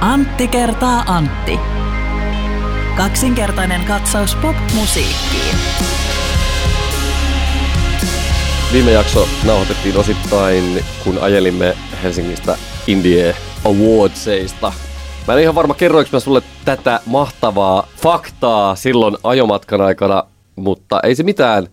Antti kertaa Antti. Kaksinkertainen katsaus pop-musiikkiin. Viime jakso nauhoitettiin osittain, kun ajelimme Helsingistä Indie Awardsista. Mä en ihan varma, kerroinko mä sulle tätä mahtavaa faktaa silloin ajomatkan aikana, mutta ei se mitään.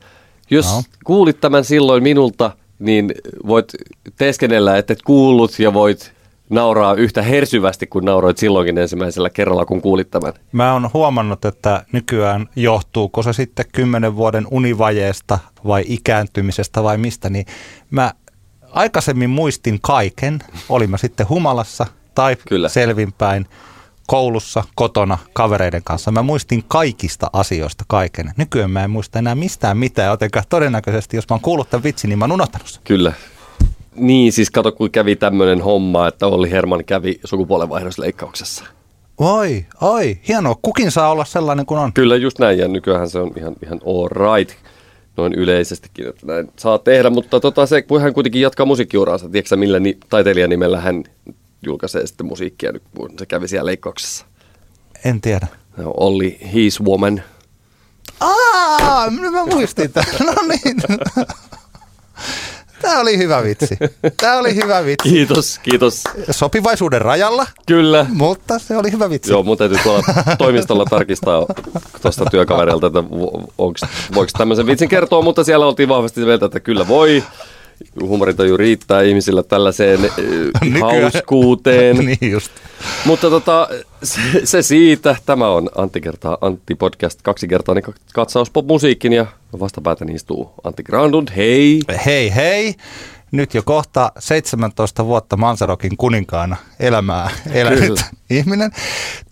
Jos no. kuulit tämän silloin minulta, niin voit teeskennellä, että et kuullut ja voit nauraa yhtä hersyvästi kuin nauroit silloinkin ensimmäisellä kerralla, kun kuulit tämän. Mä oon huomannut, että nykyään johtuuko se sitten kymmenen vuoden univajeesta vai ikääntymisestä vai mistä, niin mä aikaisemmin muistin kaiken, oli mä sitten humalassa tai Kyllä. selvinpäin koulussa, kotona, kavereiden kanssa. Mä muistin kaikista asioista kaiken. Nykyään mä en muista enää mistään mitään, jotenka todennäköisesti, jos mä oon kuullut tämän vitsin, niin mä oon unohtanut sen. Kyllä. Niin, siis kato, kun kävi tämmöinen homma, että Olli Herman kävi sukupuolenvaihdosleikkauksessa. Oi, oi, hienoa. Kukin saa olla sellainen kuin on. Kyllä, just näin, ja nykyään se on ihan, ihan all right noin yleisestikin, että näin saa tehdä, mutta tota, se, kun hän kuitenkin jatkaa musiikkiuraansa, tiedätkö millä ni, taiteilijanimellä hän julkaisee sitten musiikkia nyt, kun se kävi siellä leikkauksessa? En tiedä. No, Olli He's Woman. Aa, mä muistin tämän. No niin. Tämä oli hyvä vitsi. Tämä oli hyvä vitsi. Kiitos, kiitos. Sopivaisuuden rajalla. Kyllä. Mutta se oli hyvä vitsi. Joo, mun täytyy tuolla toimistolla tarkistaa tuosta työkaverilta, että voiko tämmöisen vitsin kertoa, mutta siellä oltiin vahvasti mieltä, että kyllä voi huumorintaju riittää ihmisillä tällaiseen eh, hauskuuteen. niin just. Mutta tota, se, se, siitä. Tämä on Antti kertaa Antti podcast kaksikertainen katsaus popmusiikkin ja vastapäätäni istuu Antti Grandund. Hei! Hei hei! Nyt jo kohta 17 vuotta Mansarokin kuninkaana elämää elänyt Kyllä. ihminen.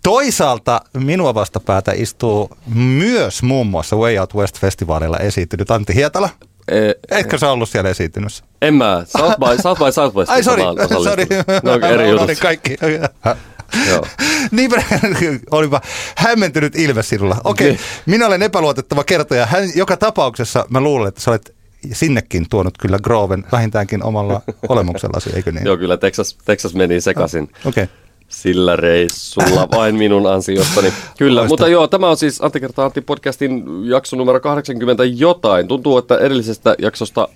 Toisaalta minua vastapäätä istuu myös muun muassa Way Out West festivaalilla esiintynyt Antti Hietala. E, Ehkä sä ollut siellä esiintynyt. En mä. South by, South by Southwest. Ai sorry, sorry. No, eri jutut. Niin kaikki. Joo. niin olipa hämmentynyt ilme sinulla. Okei, okay, minä olen epäluotettava kertoja. Hän, joka tapauksessa mä luulen, että sä olet sinnekin tuonut kyllä Groven vähintäänkin omalla olemuksellasi, eikö niin? Joo, kyllä Texas, Texas meni sekaisin. Ah, Okei. Okay sillä reissulla vain minun ansiostani. Kyllä, Loista. mutta joo, tämä on siis Antti kertaa Antti podcastin jakso numero 80 jotain. Tuntuu, että edellisestä jaksosta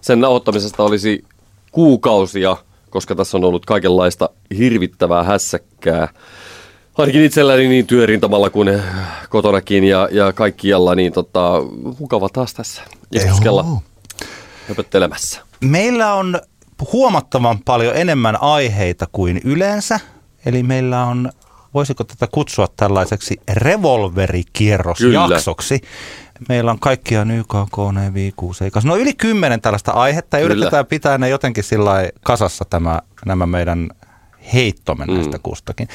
sen nauhoittamisesta olisi kuukausia, koska tässä on ollut kaikenlaista hirvittävää hässäkkää. Ainakin itselläni niin työrintamalla kuin kotonakin ja, ja kaikkialla, niin tota, mukava taas tässä istuskella höpöttelemässä. Meillä on huomattavan paljon enemmän aiheita kuin yleensä. Eli meillä on, voisiko tätä kutsua tällaiseksi revolverikierrosjaksoksi. Meillä on kaikkia YKK, V6, no yli kymmenen tällaista aihetta ja Kyllä. yritetään pitää ne jotenkin sillä kasassa tämä, nämä meidän heittomme mm. näistä kustakin.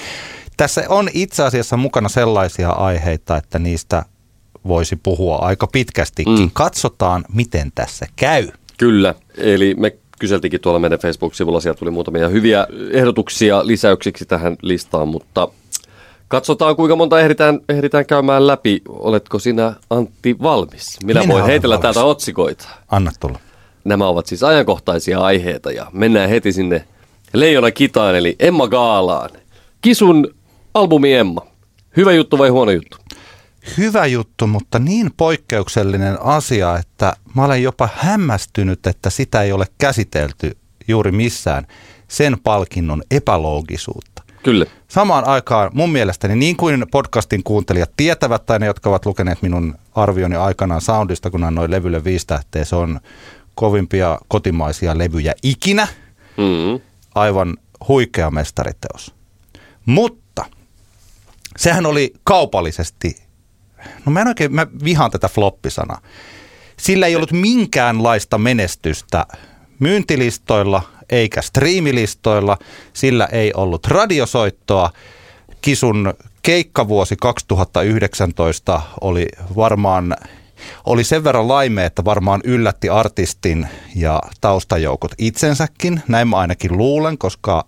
Tässä on itse asiassa mukana sellaisia aiheita, että niistä voisi puhua aika pitkästikin. Mm. Katsotaan, miten tässä käy. Kyllä, eli me kyseltikin tuolla meidän Facebook-sivulla, sieltä tuli muutamia hyviä ehdotuksia lisäyksiksi tähän listaan, mutta katsotaan kuinka monta ehditään, ehditään käymään läpi. Oletko sinä Antti valmis? Minä, Minä voin heitellä valmis. täältä otsikoita. Anna tulla. Nämä ovat siis ajankohtaisia aiheita ja mennään heti sinne Leijona Kitaan eli Emma Gaalaan. Kisun albumi Emma. Hyvä juttu vai huono juttu? Hyvä juttu, mutta niin poikkeuksellinen asia, että mä olen jopa hämmästynyt, että sitä ei ole käsitelty juuri missään sen palkinnon epäloogisuutta. Kyllä. Samaan aikaan mun mielestäni, niin kuin podcastin kuuntelijat tietävät, tai ne, jotka ovat lukeneet minun arvioni aikanaan Soundista, kun annoin levylle viisi tähteä, se on kovimpia kotimaisia levyjä ikinä. Mm-hmm. Aivan huikea mestariteos. Mutta sehän oli kaupallisesti no mä en oikein, mä vihaan tätä floppisanaa. Sillä ei ollut minkäänlaista menestystä myyntilistoilla eikä striimilistoilla. Sillä ei ollut radiosoittoa. Kisun keikkavuosi 2019 oli varmaan oli sen verran laime, että varmaan yllätti artistin ja taustajoukot itsensäkin. Näin mä ainakin luulen, koska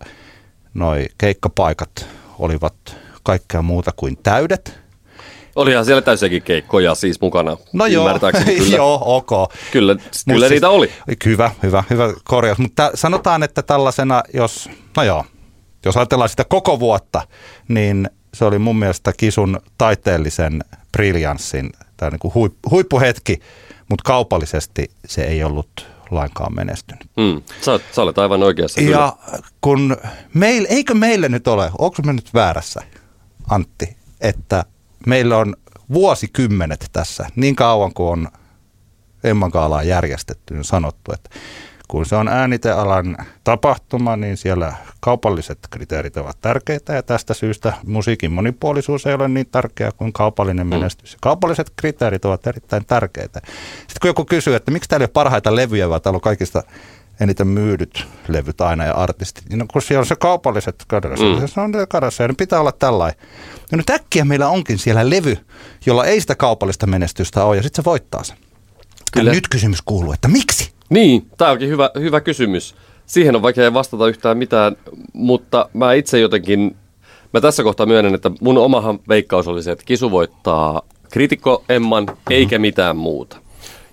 noi keikkapaikat olivat kaikkea muuta kuin täydet. Olihan siellä täysiäkin keikkoja siis mukana. No joo, kyllä. joo, ok. Kyllä, kyllä siis, oli. Hyvä, hyvä, hyvä korjaus. Mutta sanotaan, että tällaisena, jos, no joo, jos ajatellaan sitä koko vuotta, niin se oli mun mielestä Kisun taiteellisen briljanssin tai niin kuin huippuhetki, mutta kaupallisesti se ei ollut lainkaan menestynyt. Mm. Sä, sä olet aivan oikeassa. Ja kyllä. kun meil, eikö meille nyt ole, onko me nyt väärässä, Antti, että meillä on vuosikymmenet tässä, niin kauan kuin on Emman Kaalaa järjestetty, niin sanottu, että kun se on äänitealan tapahtuma, niin siellä kaupalliset kriteerit ovat tärkeitä ja tästä syystä musiikin monipuolisuus ei ole niin tärkeä kuin kaupallinen mm. menestys. Kaupalliset kriteerit ovat erittäin tärkeitä. Sitten kun joku kysyy, että miksi täällä ei ole parhaita levyjä, vaan täällä on kaikista eniten myydyt levyt aina ja artistit. Niin kun siellä on se kaupalliset kadassa, mm. se on kadassa ja ne pitää olla tällainen. Ja nyt äkkiä meillä onkin siellä levy, jolla ei sitä kaupallista menestystä ole ja sitten se voittaa sen. Kyllä. Ja nyt kysymys kuuluu, että miksi? Niin, tämä onkin hyvä, hyvä kysymys. Siihen on vaikea vastata yhtään mitään, mutta mä itse jotenkin, mä tässä kohtaa myönnän, että mun omahan veikkaus oli se, että Kisu voittaa kritikko Emman eikä mitään muuta.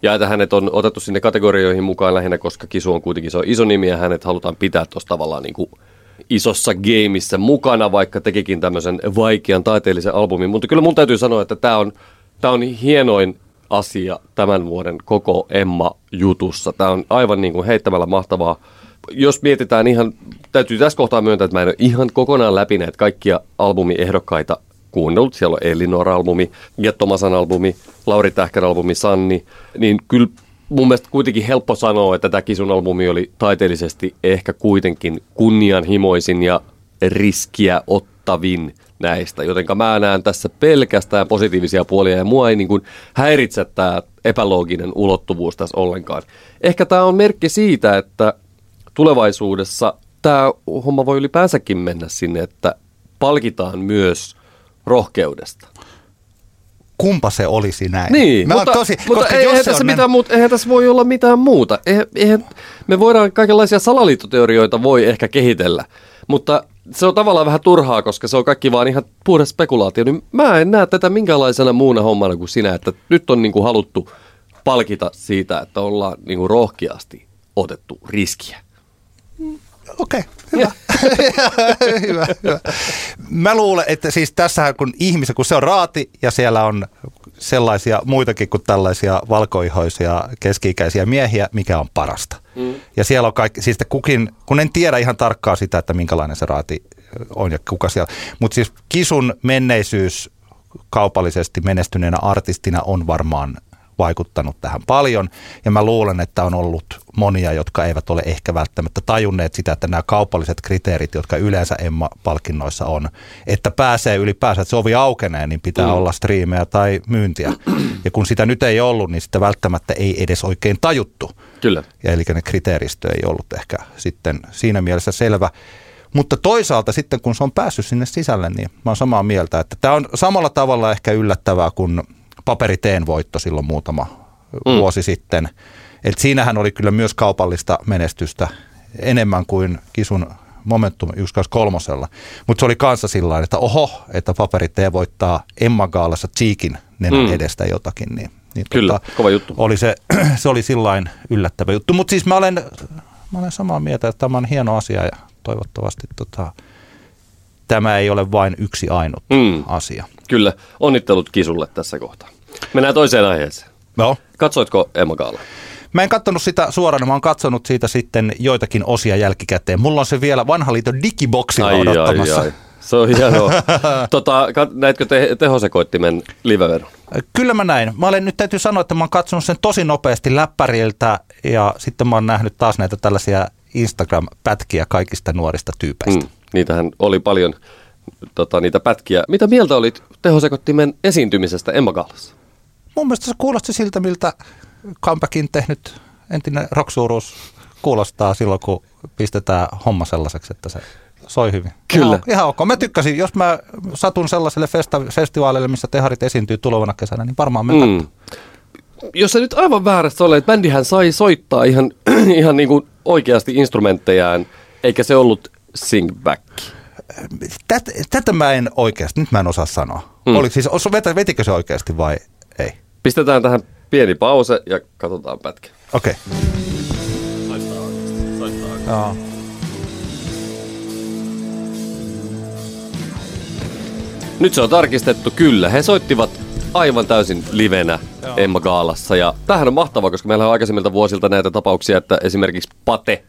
Ja että hänet on otettu sinne kategorioihin mukaan lähinnä, koska Kisu on kuitenkin se on iso nimi ja hänet halutaan pitää tuossa tavallaan niin kuin isossa gameissa mukana, vaikka tekikin tämmöisen vaikean taiteellisen albumin. Mutta kyllä mun täytyy sanoa, että tämä on, tämä on hienoin asia tämän vuoden koko Emma-jutussa. Tämä on aivan niin kuin heittämällä mahtavaa. Jos mietitään ihan, täytyy tässä kohtaa myöntää, että mä en ole ihan kokonaan läpi näitä kaikkia albumiehdokkaita kuunnellut. Siellä on Elinor-albumi, Gettomasan albumi, Lauri Tähkän albumi, Sanni. Niin kyllä mun mielestä kuitenkin helppo sanoa, että tämä Kisun albumi oli taiteellisesti ehkä kuitenkin kunnianhimoisin ja riskiä ottavin näistä. Jotenka mä näen tässä pelkästään positiivisia puolia ja mua ei niin kuin häiritse tämä epälooginen ulottuvuus tässä ollenkaan. Ehkä tämä on merkki siitä, että tulevaisuudessa tämä homma voi ylipäänsäkin mennä sinne, että palkitaan myös rohkeudesta kumpa se olisi näin. Niin, Mä mutta, tosi, mutta eihän, tässä men... mitään muuta, eihän tässä voi olla mitään muuta. Eihän, eihän, me voidaan kaikenlaisia salaliittoteorioita voi ehkä kehitellä, mutta se on tavallaan vähän turhaa, koska se on kaikki vaan ihan puhdas spekulaatio. Niin mä en näe tätä minkälaisena muuna hommana kuin sinä, että nyt on niin kuin haluttu palkita siitä, että ollaan niin kuin rohkeasti otettu riskiä. Okei, okay, hyvä. hyvä, hyvä. Mä luulen, että siis tässähän kun ihmisen, kun se on raati ja siellä on sellaisia muitakin kuin tällaisia valkoihoisia keski-ikäisiä miehiä, mikä on parasta. Mm. Ja siellä on kaikki, siis kukin, kun en tiedä ihan tarkkaa sitä, että minkälainen se raati on ja kuka siellä. Mutta siis Kisun menneisyys kaupallisesti menestyneenä artistina on varmaan vaikuttanut tähän paljon. Ja mä luulen, että on ollut monia, jotka eivät ole ehkä välttämättä tajunneet sitä, että nämä kaupalliset kriteerit, jotka yleensä Emma-palkinnoissa on, että pääsee ylipäänsä, että se ovi aukenee, niin pitää mm. olla striimejä tai myyntiä. Ja kun sitä nyt ei ollut, niin sitä välttämättä ei edes oikein tajuttu. Kyllä. Ja eli ne kriteeristö ei ollut ehkä sitten siinä mielessä selvä. Mutta toisaalta sitten kun se on päässyt sinne sisälle, niin mä oon samaa mieltä, että tämä on samalla tavalla ehkä yllättävää kuin paperiteen voitto silloin muutama mm. vuosi sitten. Et siinähän oli kyllä myös kaupallista menestystä enemmän kuin Kisun Momentum 123. Mutta se oli kanssa sillä että oho, että paperiteen voittaa Emma Gaalassa Cheekin nenän mm. edestä jotakin. Niin, niin Kyllä, tota, kova juttu. Oli se, se oli sillain yllättävä juttu. Mutta siis mä olen, mä olen samaa mieltä, että tämä on hieno asia ja toivottavasti tota, tämä ei ole vain yksi ainut mm. asia. Kyllä, onnittelut Kisulle tässä kohtaa. Mennään toiseen aiheeseen. No. Katsoitko Emma Gaala? Mä en katsonut sitä suoraan, mä oon katsonut siitä sitten joitakin osia jälkikäteen. Mulla on se vielä vanha liiton digiboksilla ai, odottamassa. Ai, ai. Se on hienoa. tota, näitkö te, tehosekoittimen liveveron? Kyllä mä näin. Mä olen nyt täytyy sanoa, että mä oon katsonut sen tosi nopeasti läppäriltä ja sitten mä oon nähnyt taas näitä tällaisia Instagram-pätkiä kaikista nuorista tyypeistä. Mm, niitähän oli paljon tota, niitä pätkiä. Mitä mieltä olit tehosekottimen esiintymisestä Emma Gaalassa? Mun mielestä se kuulosti siltä, miltä comebackin tehnyt entinen rocksuuruus kuulostaa silloin, kun pistetään homma sellaiseksi, että se soi hyvin. Kyllä. Ihan, ihan ok. Mä tykkäsin, jos mä satun sellaiselle festa- festivaalille, missä teharit esiintyy tulevana kesänä, niin varmaan me mm. Jos se nyt aivan väärässä ole, että bändihän sai soittaa ihan, ihan niin kuin oikeasti instrumenttejaan, eikä se ollut sing back. Tätä, tätä mä en oikeasti, nyt mä en osaa sanoa. Mm. Oliko siis, vetikö se oikeasti vai ei? Pistetään tähän pieni pause ja katsotaan pätkä. Okei. Okay. Soittaa oikeasti. Soittaa oikeasti. Joo. Nyt se on tarkistettu, kyllä. He soittivat aivan täysin livenä Joo. Emma Gaalassa. Ja tämähän on mahtavaa, koska meillä on aikaisemmilta vuosilta näitä tapauksia, että esimerkiksi Pate Joo.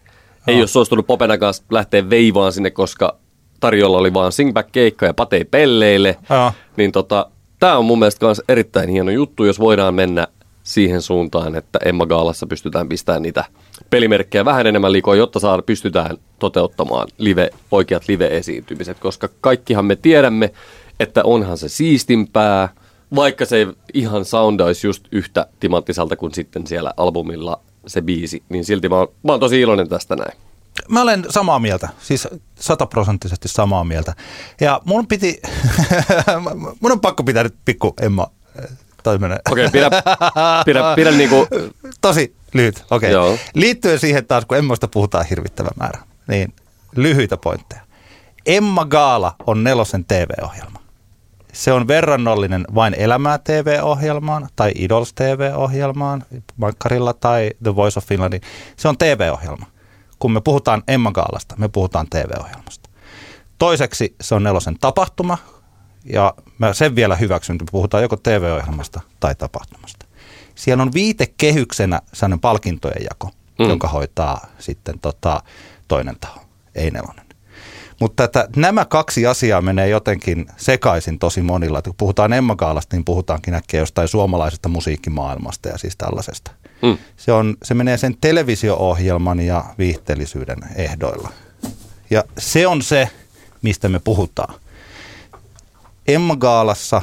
ei ole suostunut Popena kanssa lähteä veivaan sinne, koska tarjolla oli vaan singback-keikka ja Pate pelleille. Joo. Niin tota, tämä on mun mielestä myös erittäin hieno juttu, jos voidaan mennä siihen suuntaan, että Emma Gaalassa pystytään pistämään niitä pelimerkkejä vähän enemmän liikoa, jotta saada, pystytään toteuttamaan live, oikeat live-esiintymiset, koska kaikkihan me tiedämme, että onhan se siistimpää, vaikka se ei ihan soundaisi just yhtä timanttiselta kuin sitten siellä albumilla se biisi, niin silti mä oon, mä oon tosi iloinen tästä näin. Mä olen samaa mieltä, siis sataprosenttisesti samaa mieltä. Ja mun piti, mun on pakko pitää nyt pikku Emma Okei, okay, pidä, pidä, pidä niinku... Tosi lyhyt, okei. Okay. Liittyen siihen taas, kun Emmoista puhutaan hirvittävä määrä, niin lyhyitä pointteja. Emma Gaala on nelosen TV-ohjelma. Se on verrannollinen vain Elämää TV-ohjelmaan tai Idols TV-ohjelmaan, Maikkarilla tai The Voice of Finlandin. Se on TV-ohjelma. Kun me puhutaan Emma Gaalasta, me puhutaan TV-ohjelmasta. Toiseksi se on nelosen tapahtuma, ja mä sen vielä hyväksyn, että puhutaan joko TV-ohjelmasta tai tapahtumasta. Siellä on viitekehyksenä sellainen palkintojen jako, mm. jonka hoitaa sitten tota, toinen taho, ei nelonen. Mutta että nämä kaksi asiaa menee jotenkin sekaisin tosi monilla. Että kun puhutaan Emma Gaalasta, niin puhutaankin äkkiä jostain suomalaisesta musiikkimaailmasta ja siis tällaisesta. Mm. Se, on, se menee sen televisio-ohjelman ja viihteellisyyden ehdoilla. Ja se on se, mistä me puhutaan. Emma Gaalassa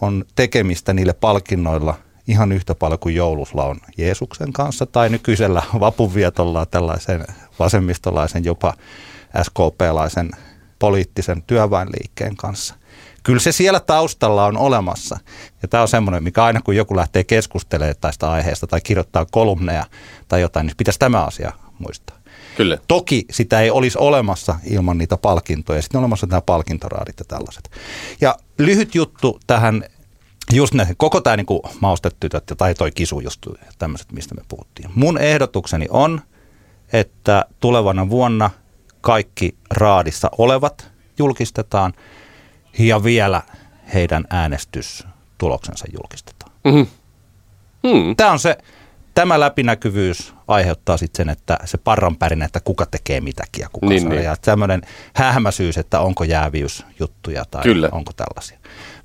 on tekemistä niille palkinnoilla ihan yhtä paljon kuin joulusla on Jeesuksen kanssa tai nykyisellä vapunvietolla tällaisen vasemmistolaisen jopa SKP-laisen poliittisen työväenliikkeen kanssa. Kyllä se siellä taustalla on olemassa. Ja tämä on semmoinen, mikä aina kun joku lähtee keskustelemaan tästä aiheesta tai kirjoittaa kolumneja tai jotain, niin pitäisi tämä asia muistaa. Kyllä. Toki sitä ei olisi olemassa ilman niitä palkintoja. Sitten on olemassa nämä palkintoraadit ja tällaiset. Ja lyhyt juttu tähän, just ne, koko tämä niin maustetytöt tai toi kisu just tämmöiset, mistä me puhuttiin. Mun ehdotukseni on, että tulevana vuonna kaikki raadissa olevat julkistetaan ja vielä heidän äänestystuloksensa julkistetaan. Mm-hmm. Hmm. Tämä on se, tämä läpinäkyvyys aiheuttaa sitten sen, että se parranpärin, että kuka tekee mitäkin ja kuka niin, saa. Niin. Ja tämmöinen hähmäsyys, että onko jääviysjuttuja tai Kyllä. onko tällaisia.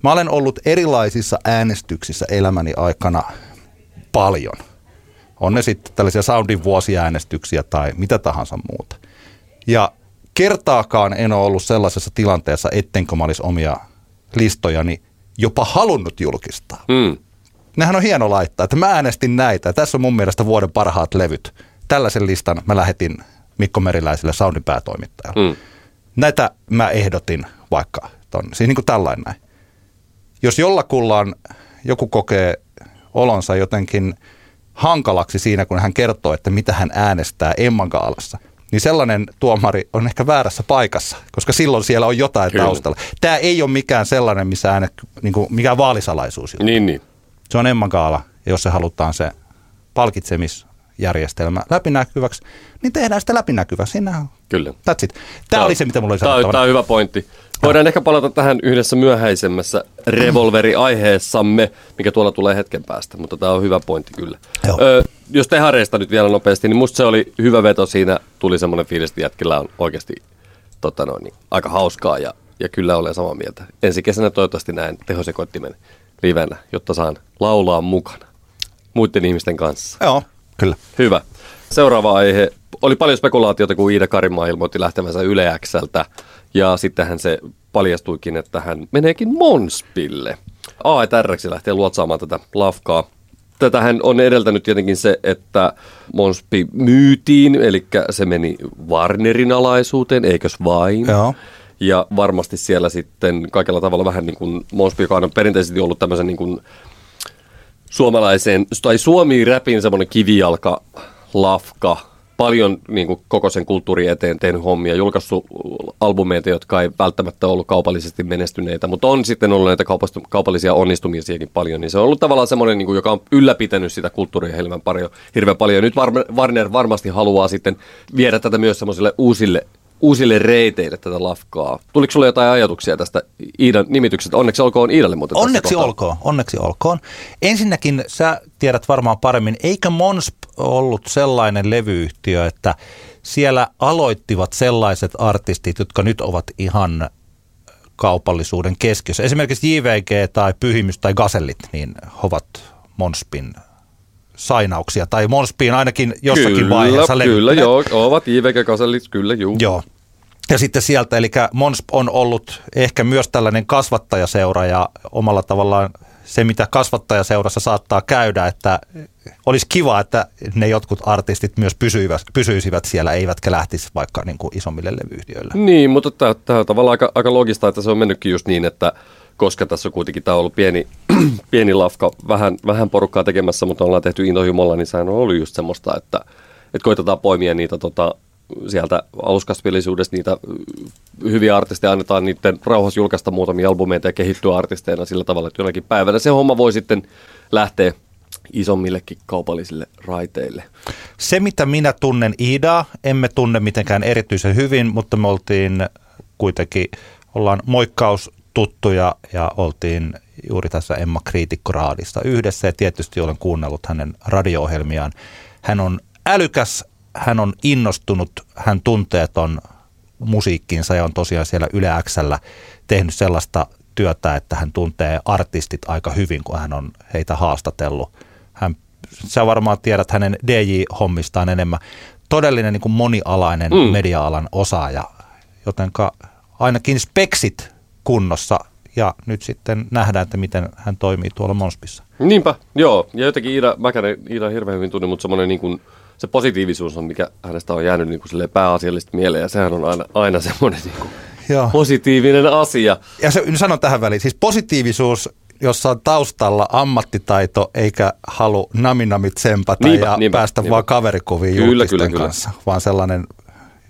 Mä olen ollut erilaisissa äänestyksissä elämäni aikana paljon. On ne sitten tällaisia soundin vuosiäänestyksiä tai mitä tahansa muuta. Ja kertaakaan en ole ollut sellaisessa tilanteessa, ettenkö mä olisi omia listojani jopa halunnut julkistaa. Mm nehän on hieno laittaa, että mä äänestin näitä. Tässä on mun mielestä vuoden parhaat levyt. Tällaisen listan mä lähetin Mikko Meriläiselle Soundin päätoimittajalle. Mm. Näitä mä ehdotin vaikka ton. Siis niin kuin tällainen näin. Jos jollakulla on, joku kokee olonsa jotenkin hankalaksi siinä, kun hän kertoo, että mitä hän äänestää Emman Gaalassa, niin sellainen tuomari on ehkä väärässä paikassa, koska silloin siellä on jotain Kyllä. taustalla. Tämä ei ole mikään sellainen, missä äänet, niin kuin, mikään vaalisalaisuus. Niin, niin. Se on Emma Gaala, ja jos se halutaan se palkitsemisjärjestelmä läpinäkyväksi, niin tehdään sitä läpinäkyväksi. Siinä Kyllä. That's it. Tämä, tämä oli se, mitä mulla oli tämä, tämä on hyvä pointti. Voidaan ehkä palata tähän yhdessä myöhäisemmässä revolveri-aiheessamme, mikä tuolla tulee hetken päästä, mutta tämä on hyvä pointti kyllä. Ö, jos tehareista nyt vielä nopeasti, niin musta se oli hyvä veto siinä. Tuli semmoinen fiilis, että jätkillä on oikeasti tota noin, niin, aika hauskaa ja, ja kyllä olen samaa mieltä. Ensi kesänä toivottavasti näen tehosekoittimen livenä, jotta saan laulaa mukana muiden ihmisten kanssa. Joo, kyllä. Hyvä. Seuraava aihe. Oli paljon spekulaatiota, kun Iida Karimaa ilmoitti lähtevänsä Yle Xltä, ja sittenhän se paljastuikin, että hän meneekin Monspille. A ja lähtee luotsaamaan tätä lafkaa. Tätähän on edeltänyt tietenkin se, että Monspi myytiin, eli se meni Warnerin alaisuuteen, eikös vain? Joo. Ja varmasti siellä sitten kaikella tavalla vähän niin kuin Mosby, joka on perinteisesti ollut tämmöisen niin kuin suomalaiseen, tai Suomi-räpin semmoinen kivijalka, lafka, paljon niin kuin koko sen kulttuurin eteen tehnyt hommia, julkaissut albumeita, jotka ei välttämättä ollut kaupallisesti menestyneitä, mutta on sitten ollut näitä kaupallisia onnistumisiakin paljon, niin se on ollut tavallaan semmoinen, niin kuin, joka on ylläpitänyt sitä kulttuuria hirveän paljon. Hirveän paljon. Nyt Warner varmasti haluaa sitten viedä tätä myös semmoisille uusille uusille reiteille tätä lafkaa. Tuliko sulle jotain ajatuksia tästä Iidan nimityksestä? Onneksi olkoon Iidalle muuten Onneksi olkoon, onneksi olkoon. Ensinnäkin sä tiedät varmaan paremmin, eikö Monsp ollut sellainen levyyhtiö, että siellä aloittivat sellaiset artistit, jotka nyt ovat ihan kaupallisuuden keskiössä. Esimerkiksi JVG tai Pyhimys tai Gasellit, niin ovat Monspin sainauksia, tai Monspiin ainakin jossakin kyllä, vaiheessa Kyllä, levyttäneet. joo, ovat IVG Kasellit, kyllä, juu. Joo. Ja sitten sieltä, eli Monsp on ollut ehkä myös tällainen kasvattajaseura ja omalla tavallaan se, mitä kasvattajaseurassa saattaa käydä, että olisi kiva, että ne jotkut artistit myös pysyivät, pysyisivät siellä, eivätkä lähtisi vaikka niin kuin isommille levyyhtiöille. Niin, mutta tämä, tämä on tavallaan aika, aika logista, että se on mennytkin just niin, että koska tässä on kuitenkin tämä on ollut pieni, pieni lafka, vähän, vähän porukkaa tekemässä, mutta ollaan tehty intohimolla, niin sehän on ollut just semmoista, että, että koitetaan poimia niitä tota, sieltä aluskasvillisuudesta niitä y, hyviä artisteja, annetaan niiden rauhassa julkaista muutamia albumeita ja kehittyä artisteina sillä tavalla, että jonakin päivänä se homma voi sitten lähteä isommillekin kaupallisille raiteille. Se, mitä minä tunnen Iidaa, emme tunne mitenkään erityisen hyvin, mutta me oltiin kuitenkin, ollaan moikkaustuttuja ja oltiin juuri tässä Emma Kriitikkoraadissa yhdessä ja tietysti olen kuunnellut hänen radio-ohjelmiaan. Hän on älykäs, hän on innostunut, hän tuntee ton musiikkinsa ja on tosiaan siellä Yle Xllä tehnyt sellaista työtä, että hän tuntee artistit aika hyvin, kun hän on heitä haastatellut. Hän, sä varmaan tiedät hänen DJ-hommistaan enemmän. Todellinen niin kuin monialainen mm. media-alan osaaja, jotenka ainakin speksit kunnossa ja nyt sitten nähdään, että miten hän toimii tuolla Monspissa. Niinpä, joo. Ja jotenkin Iida Mäkänen, Iida hirveän hyvin tunne, mutta semmoinen niin kuin, se positiivisuus on, mikä hänestä on jäänyt niin kuin pääasiallisesti mieleen, ja sehän on aina, aina semmoinen niin kuin Joo. positiivinen asia. Ja se, sanon tähän väliin, siis positiivisuus, jossa on taustalla ammattitaito eikä halu naminamit tsempata Niinpä, ja niinpä, päästä niinpä. vaan kaverikuviin Kyllä, julkisten kyllä, kyllä. kanssa, vaan sellainen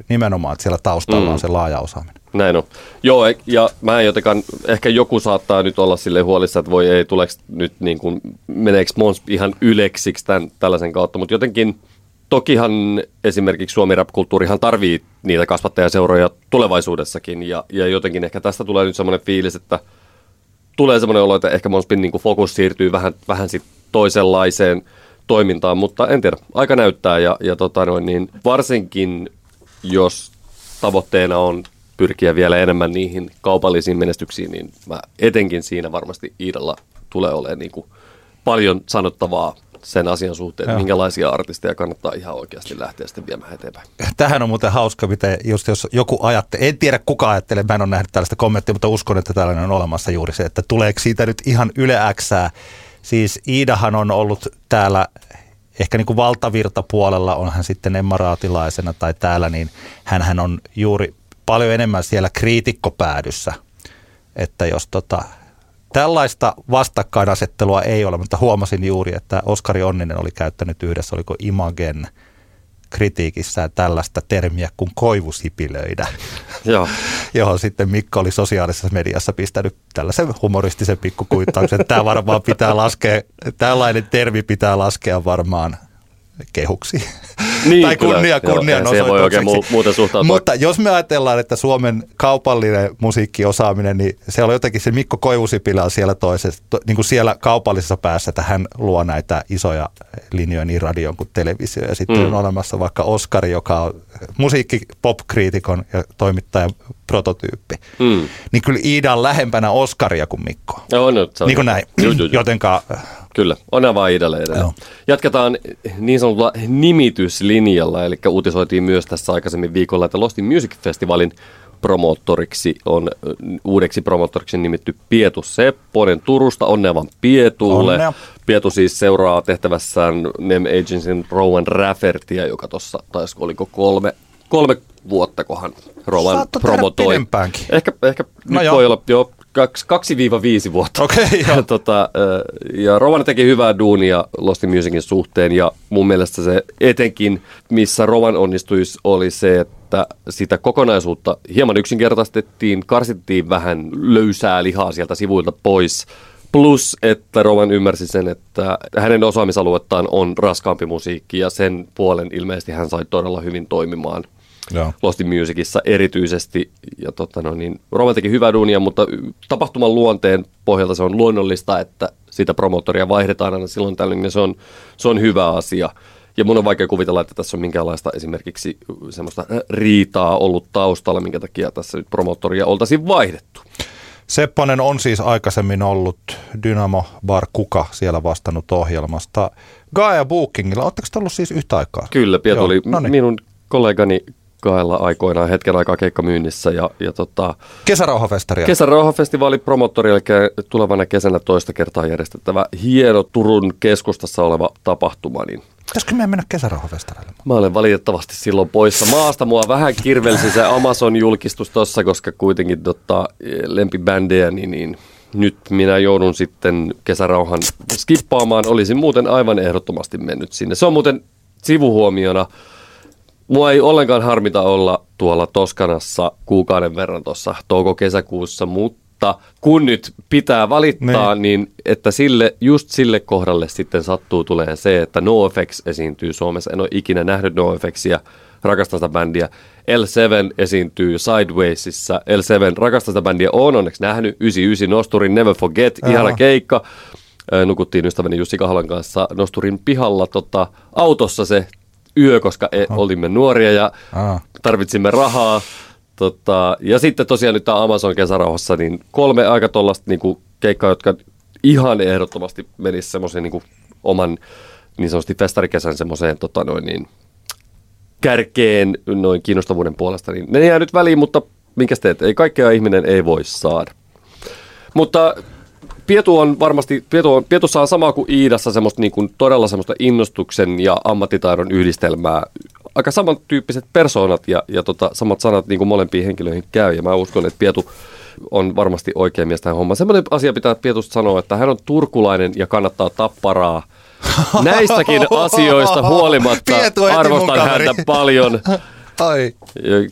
nimenomaan, että siellä taustalla Mm. on se laaja osaaminen. Näin on. Joo, e- ja mä en jotenkaan, ehkä joku saattaa nyt olla sille huolissa, että voi ei, tuleeko nyt niin kuin, meneekö Mons ihan yleksiksi tämän, tällaisen kautta, mutta jotenkin, tokihan esimerkiksi Suomi rap-kulttuurihan tarvii niitä kasvattajaseuroja tulevaisuudessakin, ja, ja jotenkin ehkä tästä tulee nyt semmoinen fiilis, että tulee semmoinen olo, että ehkä Monspin niin fokus siirtyy vähän, vähän sit toisenlaiseen toimintaan, mutta en tiedä, aika näyttää. Ja, ja tota noin, niin varsinkin jos tavoitteena on pyrkiä vielä enemmän niihin kaupallisiin menestyksiin, niin mä etenkin siinä varmasti Iidalla tulee olemaan niin kuin paljon sanottavaa sen asian suhteen, että minkälaisia artisteja kannattaa ihan oikeasti lähteä sitten viemään eteenpäin. Tähän on muuten hauska, miten just jos joku ajattelee, en tiedä kuka ajattelee, mä en ole nähnyt tällaista kommenttia, mutta uskon, että tällainen on olemassa juuri se, että tuleeko siitä nyt ihan Yle Xää. Siis Iidahan on ollut täällä ehkä niin kuin valtavirtapuolella, on hän sitten Emma Raatilaisena tai täällä, niin hän on juuri paljon enemmän siellä kriitikkopäädyssä, että jos tota, tällaista vastakkainasettelua ei ole, mutta huomasin juuri, että Oskari Onninen oli käyttänyt yhdessä, oliko Imagen kritiikissä tällaista termiä kuin koivusipilöidä, Joo. johon sitten Mikko oli sosiaalisessa mediassa pistänyt tällaisen humoristisen pikkukuittauksen, tämä varmaan pitää laskea, tällainen termi pitää laskea varmaan kehuksi. Niin, tai kyllä. kunnia, Joo, kunnian eihän siihen voi oikein mu- muuten suhtautua. Mutta jos me ajatellaan, että Suomen kaupallinen musiikkiosaaminen, niin se on jotenkin se Mikko Koivusipilä on siellä toisessa, to, niin kuin siellä kaupallisessa päässä, että hän luo näitä isoja linjoja niin radion kuin televisio. Ja sitten Mm. on olemassa vaikka Oskari, joka on musiikki pop-kriitikon ja toimittajan prototyyppi. Mm. Niin kyllä Iida on lähempänä Oskaria kuin Mikko. Joo, no, on Niin kuin näin. Jotenka Kyllä, on vaan edelleen. Jatketaan niin sanotulla nimityslinjalla, eli uutisoitiin myös tässä aikaisemmin viikolla, että Lostin Music Festivalin promoottoriksi on uudeksi promoottoriksi nimitty Pietu Sepponen Turusta. Onnea vaan Pietulle. Onnea. Pietu siis seuraa tehtävässään NEM Agentsin Rowan Raffertia, joka tuossa taisi, oliko kolme, kolme vuotta, kohan Rowan promotoi. Ehkä, ehkä no nyt joo. voi olla, joo, 2-5 vuotta. Okay, tota, ja. tota, ja Rowan teki hyvää duunia Lost in Musicin suhteen ja mun mielestä se etenkin, missä Rovan onnistuisi, oli se, että sitä kokonaisuutta hieman yksinkertaistettiin, karsittiin vähän löysää lihaa sieltä sivuilta pois. Plus, että Roman ymmärsi sen, että hänen osaamisaluettaan on raskaampi musiikki ja sen puolen ilmeisesti hän sai todella hyvin toimimaan. Joo. Lost in Musicissa erityisesti. Ja tota, no niin, Roman teki hyvää duunia, mutta tapahtuman luonteen pohjalta se on luonnollista, että sitä promottoria vaihdetaan aina silloin tällöin, ja se on, se on hyvä asia. Ja mun on vaikea kuvitella, että tässä on minkäänlaista esimerkiksi semmoista riitaa ollut taustalla, minkä takia tässä nyt promottoria oltaisiin vaihdettu. Sepponen on siis aikaisemmin ollut Dynamo Bar Kuka siellä vastannut ohjelmasta. Gaia Bookingilla, oletteko te ollut siis yhtä aikaa? Kyllä, Piet Joo, oli no niin. minun kollegani Gaella aikoinaan hetken aikaa keikkamyynnissä ja, ja tota, Kesärauhafestaria. Kesärauhafestivaali promottori, eli tulevana kesänä toista kertaa järjestettävä hieno Turun keskustassa oleva tapahtuma, niin Pitäisikö meidän mennä kesärauhafestarille? Mä olen valitettavasti silloin poissa maasta. Mua vähän kirvelsi se Amazon-julkistus tossa, koska kuitenkin tota, lempibändejä, niin, niin nyt minä joudun sitten kesärauhan skippaamaan. Olisin muuten aivan ehdottomasti mennyt sinne. Se on muuten sivuhuomiona. Mua ei ollenkaan harmita olla tuolla Toskanassa kuukauden verran tuossa touko-kesäkuussa, mutta kun nyt pitää valittaa, Niin. niin että sille, just sille kohdalle sitten sattuu tulee se, että NoFX esiintyy Suomessa. En ole ikinä nähnyt NoFXia, rakastan sitä bändiä. L7 esiintyy Sidewaysissa. L7 rakastan sitä bändiä, on onneksi nähnyt. 99 Nosturin Never Forget, Aha. ihana keikka. Nukuttiin ystäväni Jussi Kahalan kanssa Nosturin pihalla tota, autossa se yö, koska e, olimme nuoria ja Aa. tarvitsimme rahaa. Tota, ja sitten tosiaan nyt tämä Amazon kesärauhassa, niin kolme aika tuollaista niinku keikkaa, jotka ihan ehdottomasti menisivät semmoisen niinku oman niin sanotusti festarikesän semmoiseen tota noin niin, kärkeen noin kiinnostavuuden puolesta, niin ne jää nyt väliin, mutta minkäs teet, ei kaikkea ihminen ei voi saada. Mutta Pietu on varmasti, Pietu on, Pietussa on sama kuin Iidassa semmoista niin kuin todella semmoista innostuksen ja ammattitaidon yhdistelmää. Aika samantyyppiset persoonat ja, ja tota, samat sanat niin kuin molempiin henkilöihin käy. Ja mä uskon, että Pietu on varmasti oikein mies tähän hommaan. Semmoinen asia pitää Pietusta sanoa, että hän on turkulainen ja kannattaa tapparaa. Näistäkin asioista huolimatta arvostan häntä paljon. Ai.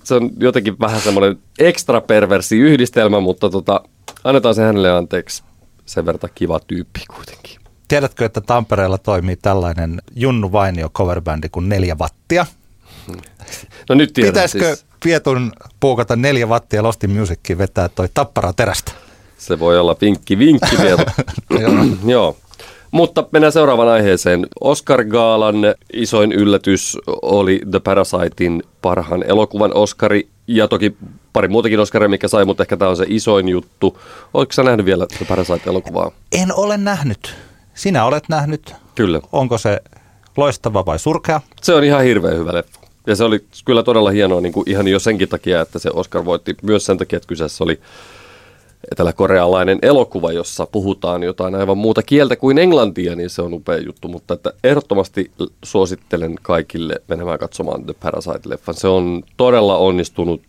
Se on jotenkin vähän semmoinen ekstra perversi yhdistelmä, mutta tota, annetaan se hänelle anteeksi. Sen verran kiva tyyppi kuitenkin. Tiedätkö, että Tampereella toimii tällainen Junnu Vainio coverbändi kuin Neljä Wattia? No nyt tiedän Pitäisikö siis. Pietun puukata Neljä Wattia Lostin Musicin vetää toi tappara terästä? Se voi olla vinkki, vinkki vielä. Joo. Joo. Mutta mennään seuraavaan aiheeseen. Oscar Gaalan isoin yllätys oli The Parasitein parhaan elokuvan Oscari ja toki pari muutakin Oscaria, mikä sai, mutta ehkä tämä on se isoin juttu. Oletko sä nähnyt vielä The Parasite-elokuvaa? En ole nähnyt. Sinä olet nähnyt. Kyllä. Onko se loistava vai surkea? Se on ihan hirveän hyvä leffa. Ja se oli kyllä todella hienoa niin kuin ihan jo senkin takia, että se Oscar voitti myös sen takia, että kyseessä oli eteläkorealainen elokuva, jossa puhutaan jotain aivan muuta kieltä kuin englantia, niin se on upea juttu. Mutta että ehdottomasti suosittelen kaikille menemään katsomaan The Parasite-leffan. Se on todella onnistunut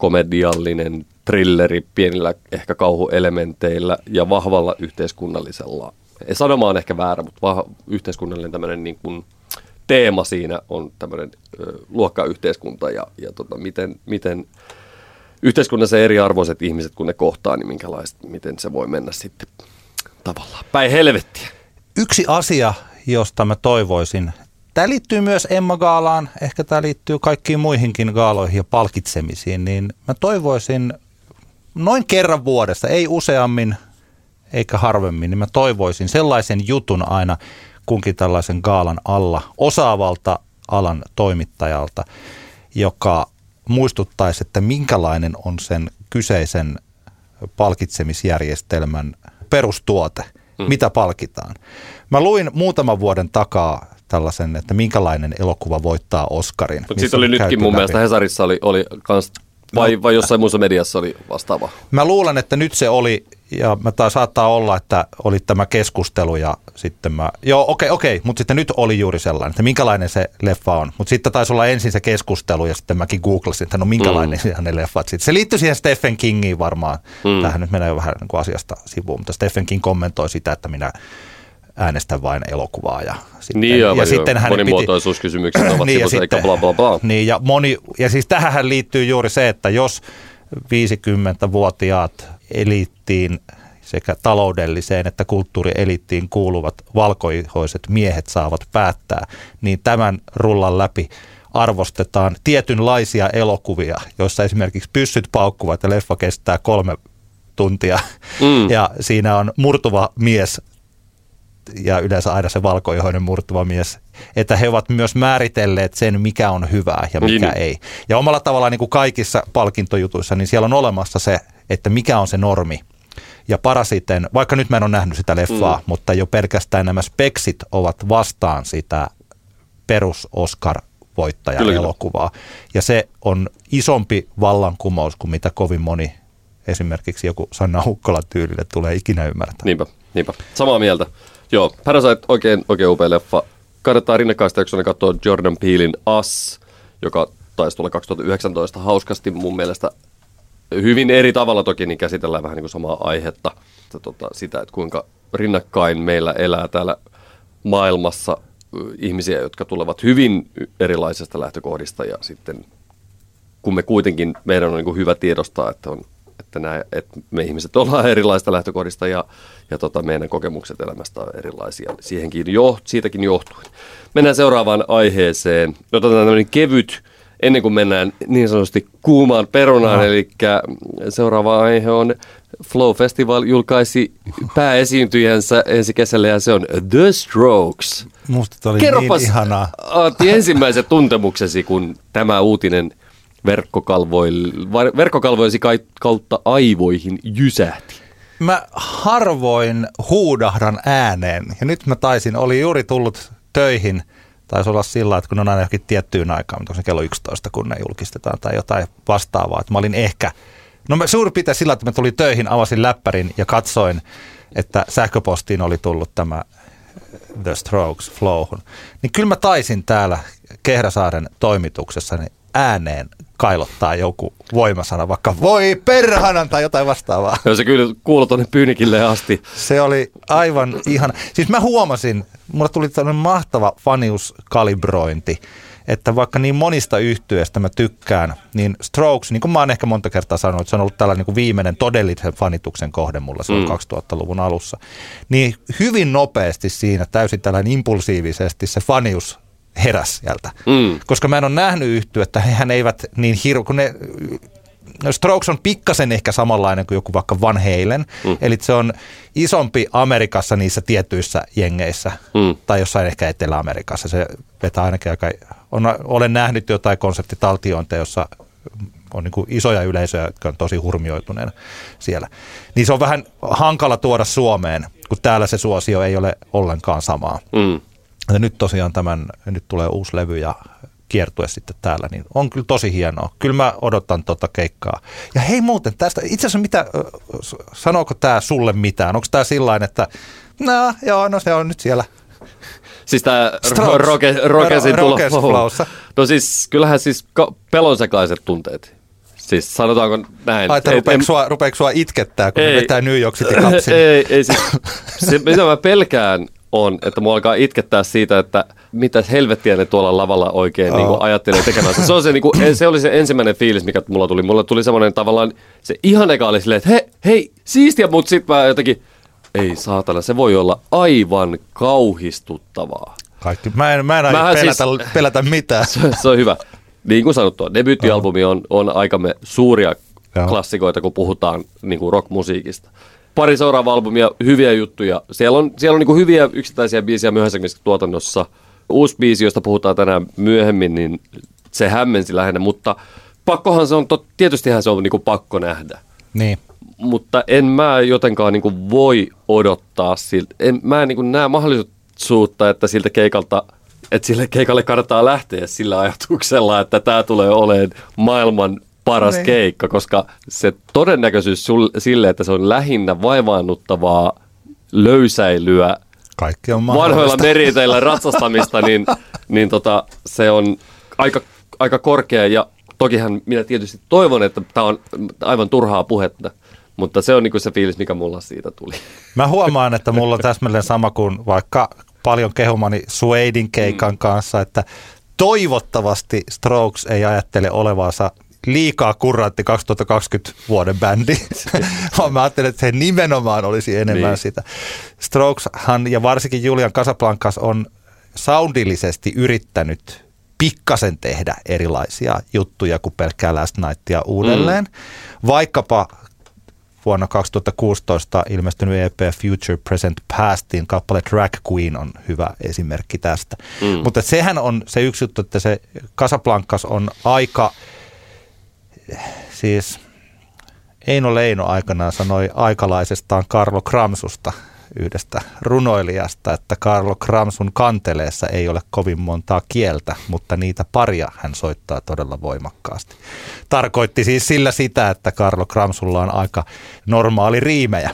komediallinen trilleri pienillä ehkä kauhuelementeillä ja vahvalla yhteiskunnallisella. Ei sanoma on ehkä väärä, mutta vah, yhteiskunnallinen tämmöinen niin kuin teema siinä on tämmöinen ö, luokkayhteiskunta ja, ja tota, miten, miten yhteiskunnassa eriarvoiset ihmiset, kun ne kohtaa, niin minkälaista, miten se voi mennä sitten tavallaan päin helvettiä. Yksi asia, josta mä toivoisin, tämä liittyy myös Emma Gaalaan, ehkä tämä liittyy kaikkiin muihinkin gaaloihin ja palkitsemisiin, niin mä toivoisin noin kerran vuodessa, ei useammin eikä harvemmin, niin mä toivoisin sellaisen jutun aina kunkin tällaisen gaalan alla osaavalta alan toimittajalta, joka muistuttaisi, että minkälainen on sen kyseisen palkitsemisjärjestelmän perustuote, mm. mitä palkitaan. Mä luin muutaman vuoden takaa tällaisen, että minkälainen elokuva voittaa Oscarin. Mutta missä siitä oli nytkin mun läpi. mielestä Hesarissa oli, oli kans, vai, vai jossain muussa mediassa oli vastaava. Mä luulen, että nyt se oli, ja mä taa, saattaa olla, että oli tämä keskustelu ja sitten mä, joo okei, okei, mutta sitten nyt oli juuri sellainen, että minkälainen se leffa on. Mutta sitten taisi olla ensin se keskustelu ja sitten mäkin googlasin, että no minkälainen mm. ne leffat sitten. Se liittyy siihen Stephen Kingiin varmaan. Mm. Tähän nyt menee jo vähän niin kuin asiasta sivuun, mutta Stephen King kommentoi sitä, että minä äänestän vain elokuvaa. Ja sitten, Niin, aivan ja joo. sitten piti, monimuotoisuuskysymykset ovat niin, ja sivussa, eikä sitten- bla bla bla. Niin, ja, moni, ja siis tähän liittyy juuri se, että jos 50-vuotiaat eliittiin sekä taloudelliseen että kulttuurielittiin kuuluvat valkoihoiset miehet saavat päättää, niin tämän rullan läpi arvostetaan tietynlaisia elokuvia, joissa esimerkiksi pyssyt paukkuvat ja leffa kestää kolme tuntia. Mm. Ja siinä on murtuva mies ja yleensä aina se valkoihoinen murtuva mies, että he ovat myös määritelleet sen, mikä on hyvää ja mikä niin. ei. Ja omalla tavallaan niin kuin kaikissa palkintojutuissa, niin siellä on olemassa se, että mikä on se normi. Ja parasiten, vaikka nyt mä en ole nähnyt sitä leffaa, mm. mutta jo pelkästään nämä speksit ovat vastaan sitä perus Oscar voittaja elokuvaa. Ja se on isompi vallankumous kuin mitä kovin moni esimerkiksi joku Sanna Hukkola tyylille tulee ikinä ymmärtää. Niinpä, niinpä. Samaa mieltä. Joo, Parasite oikein, oikein upea leffa. Kannattaa rinnakkaista jaksoina katsoa Jordan Peelin Us, joka taisi tulla 2019 hauskasti mun mielestä hyvin eri tavalla toki, niin käsitellään vähän niin kuin samaa aihetta. Että tota, sitä, että kuinka rinnakkain meillä elää täällä maailmassa ihmisiä, jotka tulevat hyvin erilaisesta lähtökohdista ja sitten kun me kuitenkin, meidän on niin hyvä tiedostaa, että on että, nämä, että me ihmiset ollaan erilaista lähtökohdista ja, ja tota, meidän kokemukset elämästä on erilaisia. Siihenkin jo, siitäkin johtuen. Mennään seuraavaan aiheeseen. Otetaan tämmöinen kevyt, ennen kuin mennään niin sanotusti kuumaan perunaan, no. eli seuraava aihe on Flow Festival julkaisi pääesiintyjänsä ensi kesällä ja se on The Strokes. Musta oli niin Kerropas, niin ihanaa. Antti, ensimmäiset tuntemuksesi, kun tämä uutinen – verkkokalvoisi kautta aivoihin jysähti? Mä harvoin huudahdan ääneen. Ja nyt mä taisin, oli juuri tullut töihin, taisi olla sillä, että kun on aina johonkin tiettyyn aikaan, onko se kello 11, kun ne julkistetaan tai jotain vastaavaa, että mä olin ehkä, no mä suurin piirtein sillä, että mä tulin töihin, avasin läppärin ja katsoin, että sähköpostiin oli tullut tämä The Strokes Flowhun, niin kyllä mä taisin täällä Kehräsaaren toimituksessa niin ääneen kailottaa joku voimasana, vaikka voi perhanan tai jotain vastaavaa. Joo, se kyllä kuului tuonne Pyynikille asti. Se oli aivan ihan, siis mä huomasin, mulle tuli tällainen mahtava faniuskalibrointi, että vaikka niin monista yhtyeistä mä tykkään, niin Strokes, niin kuin mä oon ehkä monta kertaa sanonut, että se on ollut tällainen niin viimeinen todellisen fanituksen kohde mulla silloin mm. 2000-luvun alussa, niin hyvin nopeasti siinä täysin tällainen impulsiivisesti se fanius heräs sieltä. Mm. Koska mä en ole nähnyt yhtyä, että hehän eivät niin hirveä, kun ne no Strokes on pikkasen ehkä samanlainen kuin joku vaikka Van Halen, mm. eli se on isompi Amerikassa niissä tietyissä jengeissä, mm. tai jossain ehkä Etelä-Amerikassa. Se vetää ainakin aika, on, olen nähnyt jotain konseptitaltiointeja, jossa on niin kuin isoja yleisöjä, jotka on tosi hurmioituneena siellä. Niin se on vähän hankala tuoda Suomeen, kun täällä se suosio ei ole ollenkaan samaa. Mm. Ja nyt tosiaan tämän, nyt tulee uusi levy ja kiertue sitten täällä, niin on kyllä tosi hienoa. Kyllä mä odotan tota keikkaa. Ja hei muuten tästä, itse asiassa mitä, sanooko tämä sulle mitään? Onko tämä sillain, että no joo, no se on nyt siellä Siis tämä roke, Rokesin tulo. No siis kyllähän siis pelonsekaiset tunteet. Siis sanotaanko näin. Ai, että rupeeko, sua, rupeeko sua itkettää, kun ei, vetää New York City Ei, ei, ei siis, se, mitä mä pelkään on, että mua alkaa itkettää siitä, että mitä helvettiä ne tuolla lavalla oikein oh. niin kuin ajattelee tekemässä. Se, on se, niin kuin, se oli se ensimmäinen fiilis, mikä mulla tuli. Mulla tuli semmoinen tavallaan, se ihan eka oli silleen, että he, hei, siistiä, mutta sitten mä jotenkin, ei saatana, se voi olla aivan kauhistuttavaa. Kaikki. Mä en, mä en pelätä, siis, pelätä mitään. Se, se on hyvä. Niin kuin sanottua, debyyttialbumi on, on aikamme suuria Joo. klassikoita, kun puhutaan niin kuin rockmusiikista pari seuraavaa albumia, hyviä juttuja. Siellä on, siellä on niin hyviä yksittäisiä biisiä myöhäisemmissä tuotannossa. Uusi biisi, josta puhutaan tänään myöhemmin, niin se hämmensi lähinnä, mutta pakkohan se on, tot, tietystihän se on niin pakko nähdä. Niin. Mutta en mä jotenkaan niin voi odottaa siltä. En, mä en niin näe mahdollisuutta, että siltä keikalta että sille keikalle kannattaa lähteä sillä ajatuksella, että tämä tulee olemaan maailman paras niin. keikka, koska se todennäköisyys sul, sille, että se on lähinnä vaivaannuttavaa löysäilyä Kaikki on vanhoilla meriteillä ratsastamista, niin, niin tota, se on aika, aika korkea ja tokihan minä tietysti toivon, että tämä on aivan turhaa puhetta, mutta se on niin kuin se fiilis, mikä mulla siitä tuli. Mä huomaan, että mulla on täsmälleen sama kuin vaikka paljon kehumani Sueidin keikan mm. kanssa, että toivottavasti Strokes ei ajattele olevansa liikaa kurrantti 2020 vuoden bändi, vaan mä ajattelin, että se nimenomaan olisi enemmän niin. sitä. Strokeshan ja varsinkin Julian Casablancas on soundillisesti yrittänyt pikkasen tehdä erilaisia juttuja kuin pelkkää Last Nightia uudelleen. Mm. Vaikkapa vuonna 2016 ilmestynyt EP Future Present Pastin kappale Drag Queen on hyvä esimerkki tästä. Mm. Mutta sehän on se yksi juttu, että se Casablancas on aika, siis Eino Leino aikanaan sanoi aikalaisestaan Karlo Kramsusta – yhdestä runoilijasta, että Carlo Kramsun kanteleessa ei ole kovin montaa kieltä, mutta niitä paria hän soittaa todella voimakkaasti. Tarkoitti siis sillä sitä, että Carlo Kramsulla on aika normaali riimejä.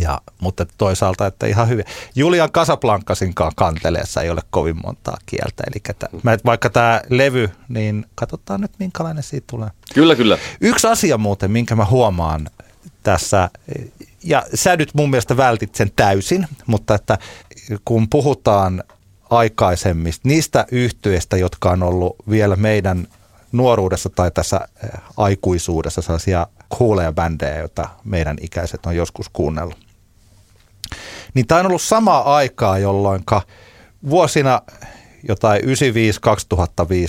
Ja, mutta toisaalta, että ihan hyvin. Julian Casablancasinkaan kanteleessa ei ole kovin montaa kieltä. Eli t- vaikka tämä levy, niin katsotaan nyt minkälainen siitä tulee. Kyllä, kyllä. Yksi asia muuten, minkä mä huomaan tässä ja sä nyt mun mielestä vältit sen täysin, mutta että kun puhutaan aikaisemmista, niistä yhtyeistä, jotka on ollut vielä meidän nuoruudessa tai tässä eh, aikuisuudessa sellaisia kuuleja bändejä, joita meidän ikäiset on joskus kuunnellut. Niin tämä on ollut samaa aikaa, jolloin vuosina jotain 95-2005,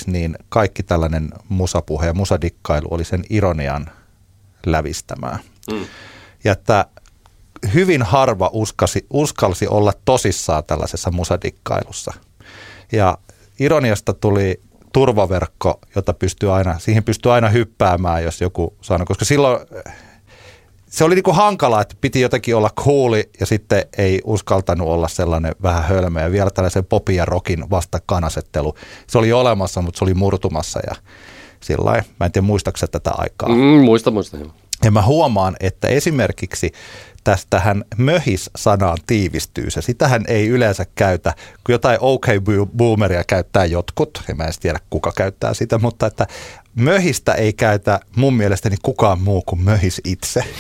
niin kaikki tällainen musapuhe ja musadikkailu oli sen ironian lävistämää. Mm. Ja että hyvin harva uskasi, uskalsi olla tosissaan tällaisessa musadikkailussa. Ja ironiasta tuli turvaverkko, jota pystyy aina, siihen pystyy aina hyppäämään, jos joku sanoo, koska silloin se oli niinku hankala, että piti jotenkin olla cooli ja sitten ei uskaltanut olla sellainen vähän hölmö ja vielä tällaisen popin ja rockin vastakkainasettelu. Se oli olemassa, mutta se oli murtumassa ja sillä mä en tiedä muistaaksä tätä aikaa. Mm, muista, muista. Ja mä huomaan, että esimerkiksi tästähän möhis-sanaan tiivistyy se. Sitähän ei yleensä käytä, kun jotain OK-boomeria käyttää jotkut, ja mä en tiedä kuka käyttää sitä, mutta että möhistä ei käytä mun mielestäni kukaan muu kuin möhis itse.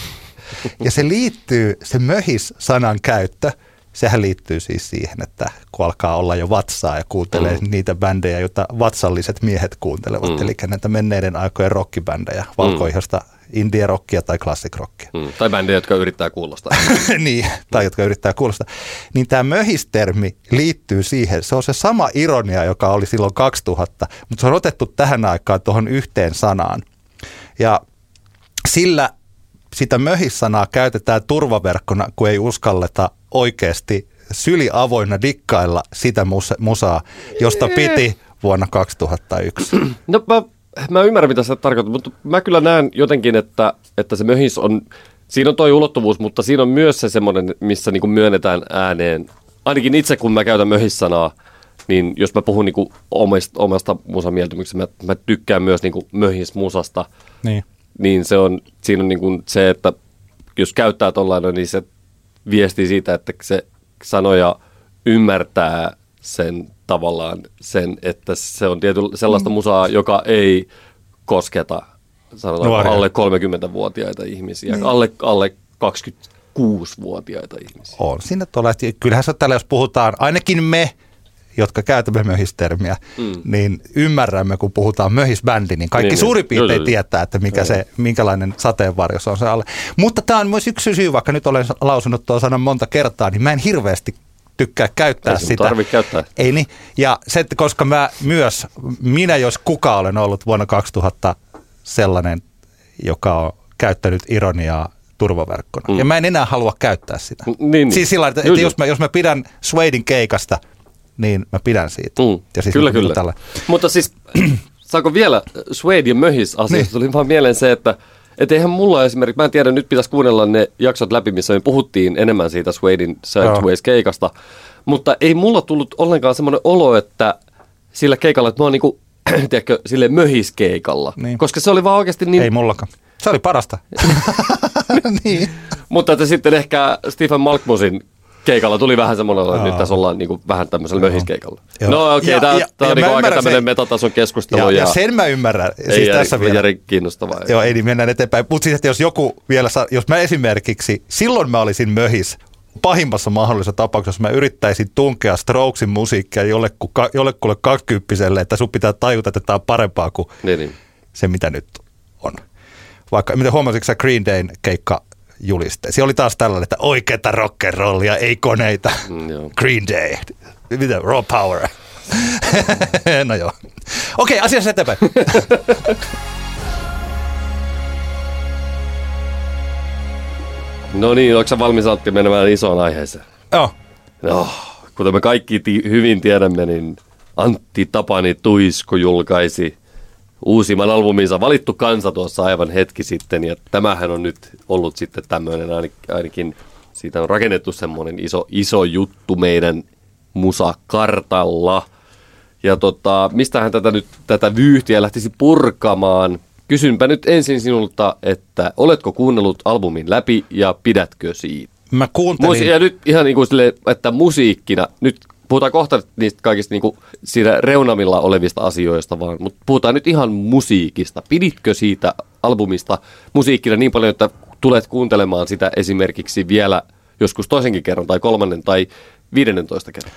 Ja se liittyy, se möhis-sanan käyttö, sehän liittyy siis siihen, että kun alkaa olla jo vatsaa ja kuuntelee mm. niitä bändejä, joita vatsalliset miehet kuuntelevat, mm. eli näitä menneiden aikojen rockibändejä, valkoihosta mm indie-rockia tai classic-rockia. Mm, tai bändejä, jotka yrittää kuulostaa. niin, tai jotka yrittää kuulostaa. Niin tämä möhistermi liittyy siihen. Se on se sama ironia, joka oli silloin 2000, mutta se on otettu tähän aikaan tuohon yhteen sanaan. Ja sillä sitä möhissanaa käytetään turvaverkkona, kun ei uskalleta oikeasti syli avoinna dikkailla sitä musaa, josta piti vuonna 2001. No mä mä ymmärrän, mitä sä tarkoitat, mutta mä kyllä näen jotenkin, että, että se möhis on, siinä on toi ulottuvuus, mutta siinä on myös se semmoinen, missä niin myönnetään ääneen. Ainakin itse, kun mä käytän möhissanaa, niin jos mä puhun niin omasta, omasta musamieltymyksestä, mä, mä tykkään myös niin möhismusasta, niin. niin se on, siinä on niin se, että jos käyttää tollainen, niin se viestii siitä, että se sanoja ymmärtää sen tavallaan sen, että se on tiety, sellaista musaa, joka ei kosketa sanotaan Nuoria. alle 30-vuotiaita ihmisiä, niin. alle, alle 26-vuotiaita ihmisiä. On siinä tuolla, kyllähän se tällä, jos puhutaan, ainakin me, jotka käytämme möhistermiä, mm. niin ymmärrämme, kun puhutaan möhisbändi, niin kaikki niin, suurin piirtein tietää, että mikä se, minkälainen sateenvarjo se on se alle. Mutta tämä on myös yksi syy, vaikka nyt olen lausunut tuon sanan monta kertaa, niin mä en hirveästi tykkää käyttää Ei sitä. käyttää. Ei niin. Ja se, että koska mä myös, minä jos kuka olen ollut vuonna 2000 sellainen, joka on käyttänyt ironiaa turvaverkkona. Mm. Ja mä en enää halua käyttää sitä. Niin, niin. Siis sillä että, että jos, mä, jos mä pidän Swadin keikasta, niin mä pidän siitä. Mm. Ja siis kyllä, kyllä. Tällä. Mutta siis, saako vielä ja Möhis asiasta? Niin. Tuli vaan mieleen se, että että eihän mulla esimerkiksi, mä en tiedä, nyt pitäisi kuunnella ne jaksot läpi, missä me puhuttiin enemmän siitä Swadin Sideways-keikasta, mutta ei mulla tullut ollenkaan semmoinen olo, että sillä keikalla, että mä oon niinku, tiedätkö, sille möhiskeikalla. Niin. Koska se oli vaan oikeasti niin... Ei mullakaan. Se oli parasta. niin. Mutta että sitten ehkä Stephen Malkmusin keikalla tuli vähän semmoinen, että nyt tässä ollaan niin kuin vähän tämmöisellä möhiskeikalla. Joo. No okei, okay, tämä, tämä on niin aika tämmöinen metatason keskustelu. Ja, ja, ja sen mä ymmärrän. Ei siis tässä vielä. Jari kiinnostavaa. Joo, ei niin mennään eteenpäin. Mutta siis, että jos joku vielä, jos mä esimerkiksi, silloin mä olisin möhis, pahimmassa mahdollisessa tapauksessa mä yrittäisin tunkea Strokesin musiikkia jollekulle, jollekulle kaksikymppiselle, että sun pitää tajuta, että tämä on parempaa kuin niin, niin. se, mitä nyt on. Vaikka, miten huomasitko sä Green Dayn keikka juliste. Se oli taas tällainen, että oikeata rock'n'rollia, ei koneita. Mm, Green Day. Mitä? Raw power. no joo. Okei, asiassa eteenpäin. No niin, onko sä valmis Antti menemään isoon aiheeseen? joo. No, kuten me kaikki ti- hyvin tiedämme, niin Antti Tapani Tuisku julkaisi uusimman albuminsa Valittu kansa tuossa aivan hetki sitten. Ja tämähän on nyt ollut sitten tämmöinen ainakin, siitä on rakennettu semmoinen iso, iso juttu meidän musakartalla. Ja tota, mistähän tätä nyt tätä vyyhtiä lähtisi purkamaan? Kysynpä nyt ensin sinulta, että oletko kuunnellut albumin läpi ja pidätkö siitä? Mä kuuntelin... Musi- ja nyt ihan niin kuin sille, että musiikkina, nyt puhutaan kohta niistä kaikista niin kuin siinä reunamilla olevista asioista vaan, mutta puhutaan nyt ihan musiikista. Piditkö siitä albumista musiikkina niin paljon, että tulet kuuntelemaan sitä esimerkiksi vielä joskus toisenkin kerran tai kolmannen tai viidennentoista kerran?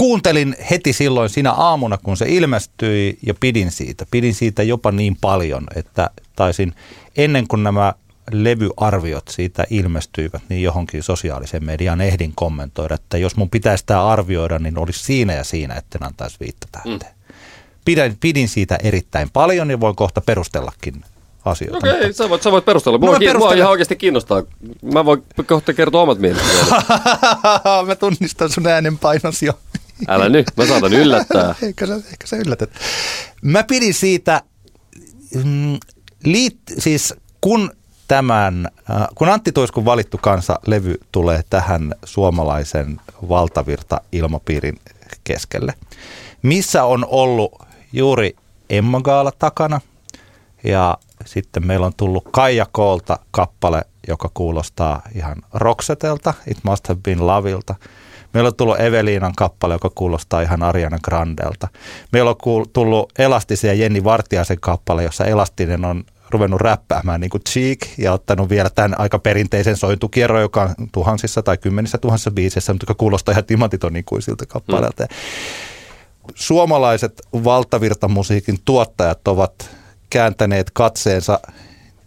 kuuntelin heti silloin siinä aamuna, kun se ilmestyi ja pidin siitä. Pidin siitä jopa niin paljon, että taisin ennen kuin nämä levyarviot siitä ilmestyivät, niin johonkin sosiaalisen median ehdin kommentoida, että jos mun pitäisi tämä arvioida, niin olisi siinä ja siinä, etten antaisi viittä tähteen. Mm. Pidin, pidin siitä erittäin paljon ja voin kohta perustellakin asioita. Okei, okay, sä, voit, sä voit perustella. Mua, No mä ki- mua perustelen. ihan oikeasti kiinnostaa. Mä voin kohta kertoa omat mielipiteeni. Mä tunnistan sun äänenpainos jo. Älä nyt, mä saatan yllättää. Eikä sä, eikä sä yllätät. Mä pidin siitä, mm, liit, siis kun tämän, äh, kun Antti Tuiskun valittu kansa-levy tulee tähän suomalaisen valtavirta-ilmapiirin keskelle, missä on ollut juuri Emma Gaala takana ja sitten meillä on tullut Kaija Koolta kappale, joka kuulostaa ihan Roxetelta, It Must Have Been Lovilta. Meillä on tullut Eveliinan kappale, joka kuulostaa ihan Ariana Grandelta. Meillä on tullut Elastisen ja Jenni Vartiaisen kappale, jossa Elastinen on ruvennut räppäämään niin kuin Cheek ja ottanut vielä tämän aika perinteisen sointukierron, joka on tuhansissa tai kymmenissä tuhansissa biiseissä, mutta joka kuulostaa ihan timantitonin ikuisilta kappaleelta. Mm. Suomalaiset valtavirtamusiikin tuottajat ovat kääntäneet katseensa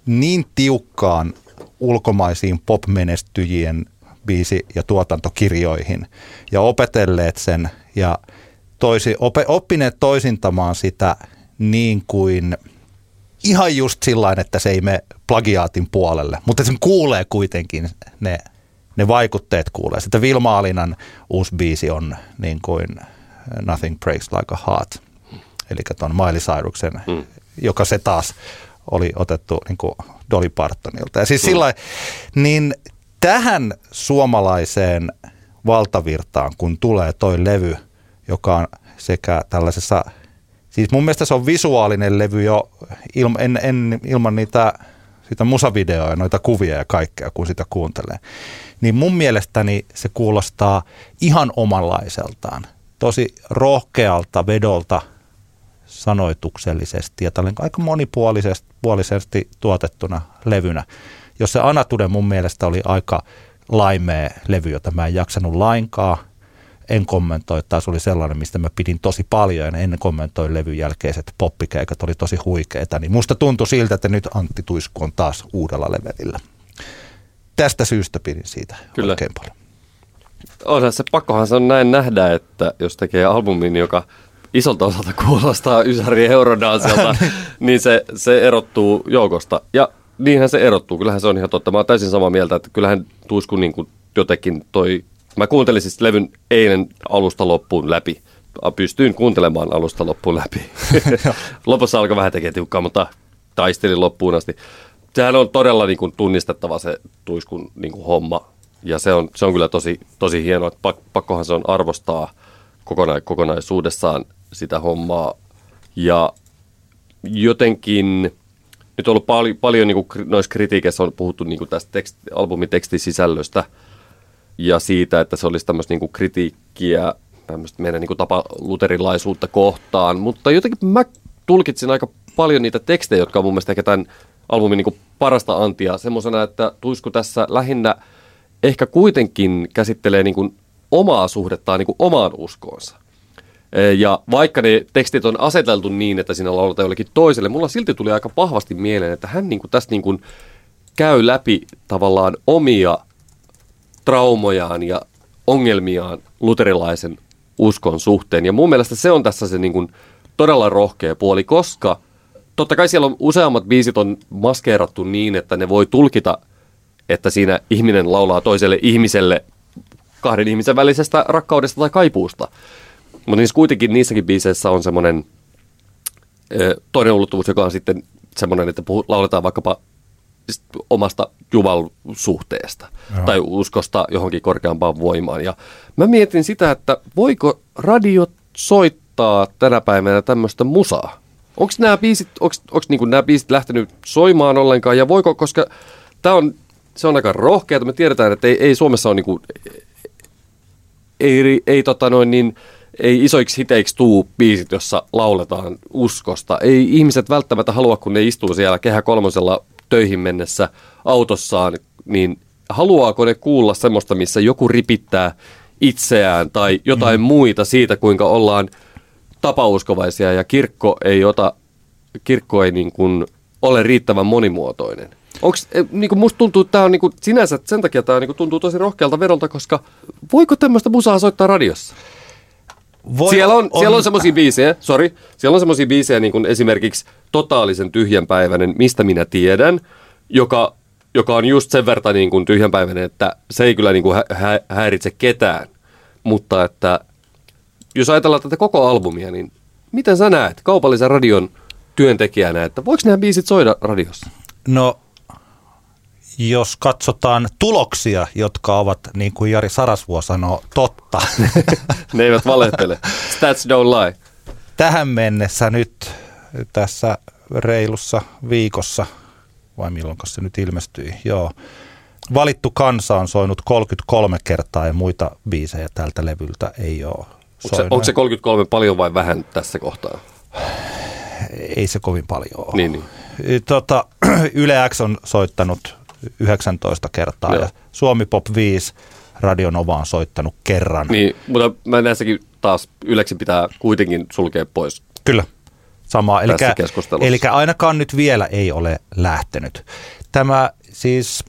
niin tiukkaan ulkomaisiin popmenestyjien biisi- ja tuotantokirjoihin ja opetelleet sen ja toisi, op, oppineet toisintamaan sitä niin kuin ihan just sillä että se ei mene plagiaatin puolelle, mutta sen kuulee kuitenkin ne, ne vaikutteet kuulee. Sitten Vilma Alinan uusi biisi on niin kuin Nothing Breaks Like a Heart, eli tuon Miley Cyrusen, mm. joka se taas oli otettu niin kuin Dolly Partonilta. Ja siis mm. sillä niin tähän suomalaiseen valtavirtaan, kun tulee toi levy, joka on sekä tällaisessa, siis mun mielestä se on visuaalinen levy jo ilma, en, en, ilman niitä sitä musavideoa ja noita kuvia ja kaikkea, kun sitä kuuntelee. Niin mun mielestäni se kuulostaa ihan omanlaiseltaan. Tosi rohkealta vedolta sanoituksellisesti ja tällainen aika monipuolisesti puolisesti tuotettuna levynä. Jos se Anatude mun mielestä oli aika laimea levy, jota mä en jaksanut lainkaan, en kommentoi, taas oli sellainen, mistä mä pidin tosi paljon ja en kommentoi levyn jälkeiset poppikeikat oli tosi huikeita, niin musta tuntui siltä, että nyt Antti Tuisku on taas uudella levelillä. Tästä syystä pidin siitä Kyllä. oikein paljon. Onhan se, pakkohan se on näin nähdä, että jos tekee albumin, joka isolta osalta kuulostaa Ysäri Eurodansilta, niin se, se erottuu joukosta. Ja niinhän se erottuu, kyllähän se on ihan totta. Mä oon täysin samaa mieltä, että kyllähän Tuisku niin kuin jotenkin toi... Mä kuuntelin siis levyn eilen alusta loppuun läpi. Pystyin kuuntelemaan alusta loppuun läpi. Lopussa alkoi vähän tekemään tiukkaa, mutta taistelin loppuun asti. Sehän on todella niin kuin tunnistettava se Tuiskun niin kuin homma. Ja se on, se on kyllä tosi, tosi hienoa, että pak, pakkohan se on arvostaa kokona, kokonaisuudessaan sitä hommaa. Ja jotenkin, nyt on ollut pal- paljon niin kuin noissa kritiikeissä on puhuttu niin kuin tästä tekst, albumin tekstisisällöstä ja siitä, että se olisi tämmöistä niin kritiikkiä meidän niin tapa luterilaisuutta kohtaan, mutta jotenkin mä tulkitsin aika paljon niitä tekstejä, jotka on mun mielestä ehkä tämän albumin niin parasta antia semmoisena, että Tuisku tässä lähinnä ehkä kuitenkin käsittelee niin omaa suhdettaan niin omaan uskoonsa. Ja vaikka ne tekstit on aseteltu niin, että siinä lauletaan jollekin toiselle, mulla silti tuli aika vahvasti mieleen, että hän niin kuin tästä niin kuin käy läpi tavallaan omia traumojaan ja ongelmiaan luterilaisen uskon suhteen. Ja mun mielestä se on tässä se niin kuin todella rohkea puoli, koska totta kai siellä on useammat biisit on maskeerattu niin, että ne voi tulkita, että siinä ihminen laulaa toiselle ihmiselle kahden ihmisen välisestä rakkaudesta tai kaipuusta. Mutta niissä kuitenkin niissäkin biiseissä on semmoinen toinen ulottuvuus, joka on sitten semmoinen, että puhu, lauletaan vaikkapa omasta Juval-suhteesta Joo. tai uskosta johonkin korkeampaan voimaan. Ja mä mietin sitä, että voiko radio soittaa tänä päivänä tämmöistä musaa? Onko nämä biisit, onks, onks niinku nämä biisit lähtenyt soimaan ollenkaan ja voiko, koska tämä on, se on aika rohkeaa, me tiedetään, että ei, ei Suomessa ole niinku, ei, ei tota noin niin, ei isoiksi hiteiksi tuu biisit, jossa lauletaan uskosta. Ei ihmiset välttämättä halua, kun ne istuu siellä kehä kolmosella töihin mennessä autossaan, niin haluaako ne kuulla semmoista, missä joku ripittää itseään tai jotain mm. muita siitä, kuinka ollaan tapauskovaisia ja kirkko ei ota, kirkko ei niin kuin ole riittävän monimuotoinen. Onks, e, niin kuin musta tuntuu, että tämä on niin kuin, sinänsä, sen takia tämä niin kuin, tuntuu tosi rohkealta vedolta, koska voiko tämmöistä musaa soittaa radiossa? Voi, siellä on, on, siellä on semmoisia biisejä, sorry, siellä on semmoisia biisejä niin kuin esimerkiksi Totaalisen tyhjänpäiväinen, mistä minä tiedän, joka, joka on just sen verran niin kuin tyhjänpäiväinen, että se ei kyllä niin kuin hä- hä- häiritse ketään. Mutta että jos ajatellaan tätä koko albumia, niin miten sä näet kaupallisen radion työntekijänä, että voiko nämä biisit soida radiossa? No jos katsotaan tuloksia, jotka ovat, niin kuin Jari Sarasvuo sanoo, totta. ne eivät valehtele. Stats don't lie. Tähän mennessä nyt tässä reilussa viikossa, vai milloin se nyt ilmestyi, joo. Valittu kansa on soinut 33 kertaa ja muita biisejä tältä levyltä ei ole Onko se, onko se 33 paljon vai vähän tässä kohtaa? Ei se kovin paljon ole. Niin, niin. Tota, Yle X on soittanut 19 kertaa Joo. ja Suomi Pop 5 Radionova on soittanut kerran. Niin, mutta mä näissäkin taas Yleksi pitää kuitenkin sulkea pois. Kyllä, sama. Eli, eli ainakaan nyt vielä ei ole lähtenyt. Tämä siis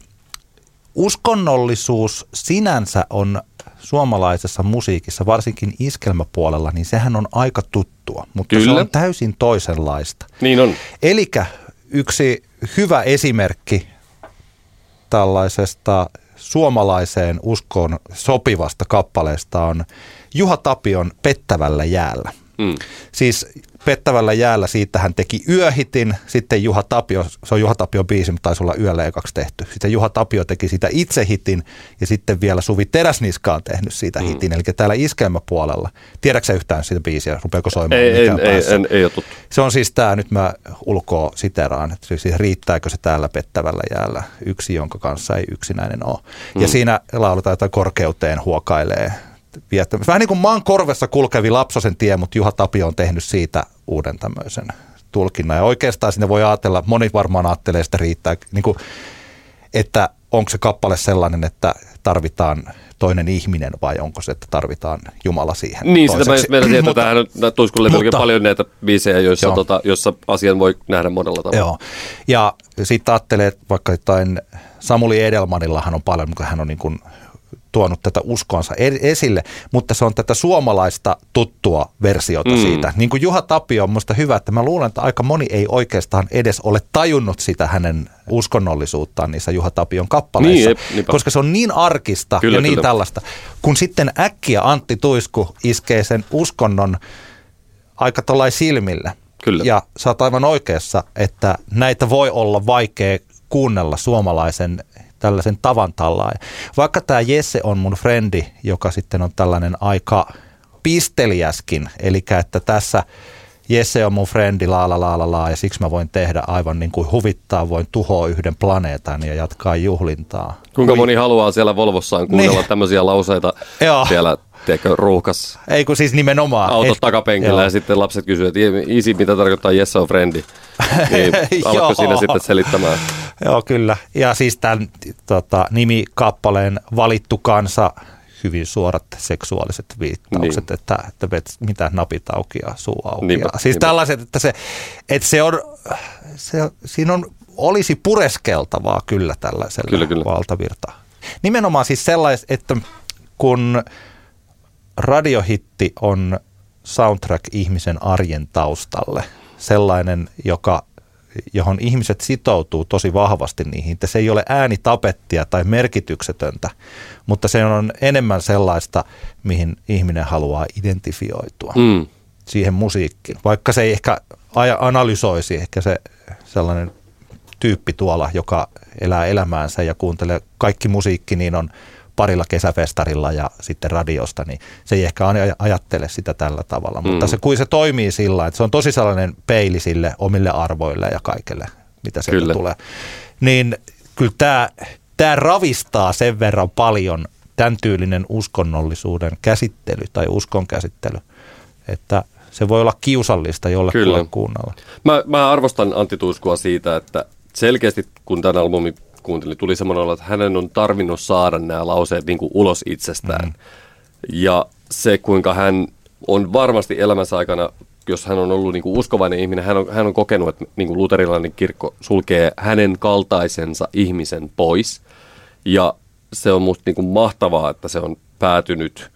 uskonnollisuus sinänsä on suomalaisessa musiikissa, varsinkin iskelmäpuolella, niin sehän on aika tuttua, mutta Kyllä. se on täysin toisenlaista. Niin on. Eli yksi hyvä esimerkki tällaisesta suomalaiseen uskoon sopivasta kappaleesta on Juha Tapion Pettävällä jäällä. Mm. Siis pettävällä jäällä siitä hän teki yöhitin, sitten Juha Tapio, se on Juha Tapio biisi, mutta taisi olla yöllä ekaksi tehty. Sitten Juha Tapio teki sitä itse hitin ja sitten vielä Suvi Teräsniska on tehnyt siitä mm. hitin. Eli täällä iskelmäpuolella, tiedätkö yhtään sitä biisiä, rupeako soimaan? Ei, ei, ei, en, ei ole tuttu. Se on siis tämä, nyt mä ulkoa siteraan, että siis riittääkö se täällä pettävällä jäällä yksi, jonka kanssa ei yksinäinen ole. Mm. Ja siinä lauletaan jotain korkeuteen huokailee viettämässä. Vähän niin kuin maan korvessa kulkevi Lapsosen tie, mutta Juha Tapio on tehnyt siitä uuden tämmöisen tulkinnan. Ja oikeastaan sinne voi ajatella, moni varmaan ajattelee sitä riittää, niin kuin, että onko se kappale sellainen, että tarvitaan toinen ihminen vai onko se, että tarvitaan Jumala siihen Niin, toiseksi. sitä meidän että tähän tuiskulle mutta, paljon näitä biisejä, joissa, tota, jossa asian voi nähdä monella tavalla. Joo, ja sitten ajattelee, että vaikka jotain Samuli Edelmanillahan on paljon, mutta hän on niin kuin tuonut tätä uskonsa esille, mutta se on tätä suomalaista tuttua versiota mm. siitä. Niin kuin Juha Tapio on minusta hyvä, että mä luulen, että aika moni ei oikeastaan edes ole tajunnut sitä hänen uskonnollisuuttaan niissä Juha Tapion kappaleissa, niin, koska se on niin arkista kyllä, ja niin kyllä. tällaista. Kun sitten äkkiä Antti Tuisku iskee sen uskonnon aika tuollain silmille. Kyllä. Ja sä oot aivan oikeassa, että näitä voi olla vaikea kuunnella suomalaisen tällaisen tavan tallaan. Vaikka tämä Jesse on mun frendi, joka sitten on tällainen aika pisteliäskin, eli että tässä Jesse on mun frendi, la la la la la, ja siksi mä voin tehdä aivan niin kuin huvittaa, voin tuhoa yhden planeetan ja jatkaa juhlintaa. Kuinka Kui... moni haluaa siellä Volvossaan kuunnella niin. tämmöisiä lauseita Joo. siellä tiedätkö, ruuhkas Ei kun siis nimenomaan. Autot takapenkillä ja sitten lapset kysyvät, että isi, mitä tarkoittaa Jesse on frendi. Niin siinä sitten selittämään. Joo, kyllä. Ja siis tämän tota, nimikappaleen valittu kansa, hyvin suorat seksuaaliset viittaukset, niin. että, että vet, mitä napit auki ja suu auki. Niinpä, siis niinpä. tällaiset, että se, että se on, se, siinä on, olisi pureskeltavaa kyllä tällaisella kyllä, kyllä. valtavirta. Nimenomaan siis sellaiset, että kun radiohitti on soundtrack ihmisen arjen taustalle. Sellainen, joka, johon ihmiset sitoutuu tosi vahvasti niihin. Se ei ole äänitapettia tai merkityksetöntä, mutta se on enemmän sellaista, mihin ihminen haluaa identifioitua. Mm. Siihen musiikkiin. Vaikka se ei ehkä analysoisi, ehkä se sellainen tyyppi tuolla, joka elää elämäänsä ja kuuntelee kaikki musiikki, niin on parilla kesäfestarilla ja sitten radiosta, niin se ei ehkä aj- ajattele sitä tällä tavalla. Mm. Mutta se, kuin se toimii sillä että se on tosi sellainen peili sille omille arvoille ja kaikelle, mitä sieltä Kyllä. tulee. Niin kyllä tämä, tämä ravistaa sen verran paljon tämän tyylinen uskonnollisuuden käsittely tai uskon käsittely, että se voi olla kiusallista jollekulle kuunnella. Mä, mä arvostan Antti Tuiskua siitä, että selkeästi kun tämän albumin kuuntelin, tuli semmoinen olo, että hänen on tarvinnut saada nämä lauseet niin kuin ulos itsestään. Mm. Ja se, kuinka hän on varmasti elämänsä aikana, jos hän on ollut niin kuin uskovainen ihminen, hän on, hän on kokenut, että niin kuin luterilainen kirkko sulkee hänen kaltaisensa ihmisen pois. Ja se on musta niin kuin mahtavaa, että se on päätynyt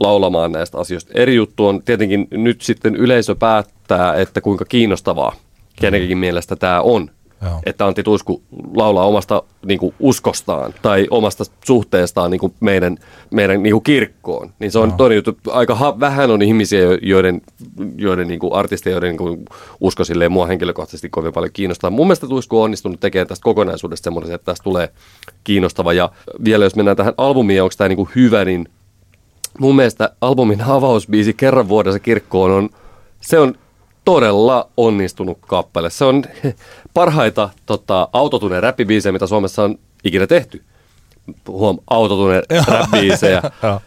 laulamaan näistä asioista. Eri juttu on tietenkin nyt sitten yleisö päättää, että kuinka kiinnostavaa kenenkin mielestä tämä on. Joo. Että Antti Tuisku laulaa omasta niin kuin, uskostaan tai omasta suhteestaan niin kuin meidän, meidän niin kuin, kirkkoon. Niin se on toinen juttu. Aika ha- vähän on ihmisiä, jo- joiden, joiden niin kuin, artisteja, joiden niin kuin, usko silleen mua henkilökohtaisesti kovin paljon kiinnostaa. Mun mielestä Tuisku on onnistunut tekemään tästä kokonaisuudesta semmoisen, että tästä tulee kiinnostava. Ja vielä jos mennään tähän albumiin, onko tämä niin kuin hyvä, niin mun mielestä albumin avausbiisi Kerran vuodessa kirkkoon on, se on todella onnistunut kappale. Se on parhaita tota, autotune räppibiisejä, mitä Suomessa on ikinä tehty. Huom, autotune räppibiisejä.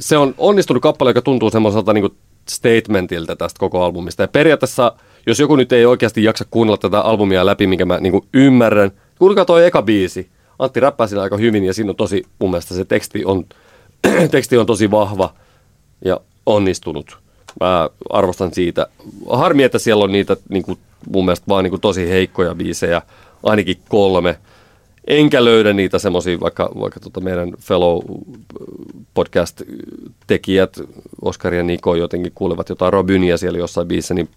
Se on onnistunut kappale, joka tuntuu semmoiselta niin statementiltä tästä koko albumista. Ja periaatteessa, jos joku nyt ei oikeasti jaksa kuunnella tätä albumia läpi, minkä mä niin ymmärrän, kuulkaa toi eka biisi. Antti räppää siinä aika hyvin ja siinä on tosi, mun mielestä se teksti on, teksti on tosi vahva ja onnistunut. Mä arvostan siitä. Harmi, että siellä on niitä niin kuin, mun mielestä vaan niin kuin, tosi heikkoja biisejä, ainakin kolme. Enkä löydä niitä semmoisia, vaikka, vaikka tota meidän fellow podcast-tekijät, Oskar ja Niko jotenkin kuulevat jotain Robynia siellä jossain biisissä, niin,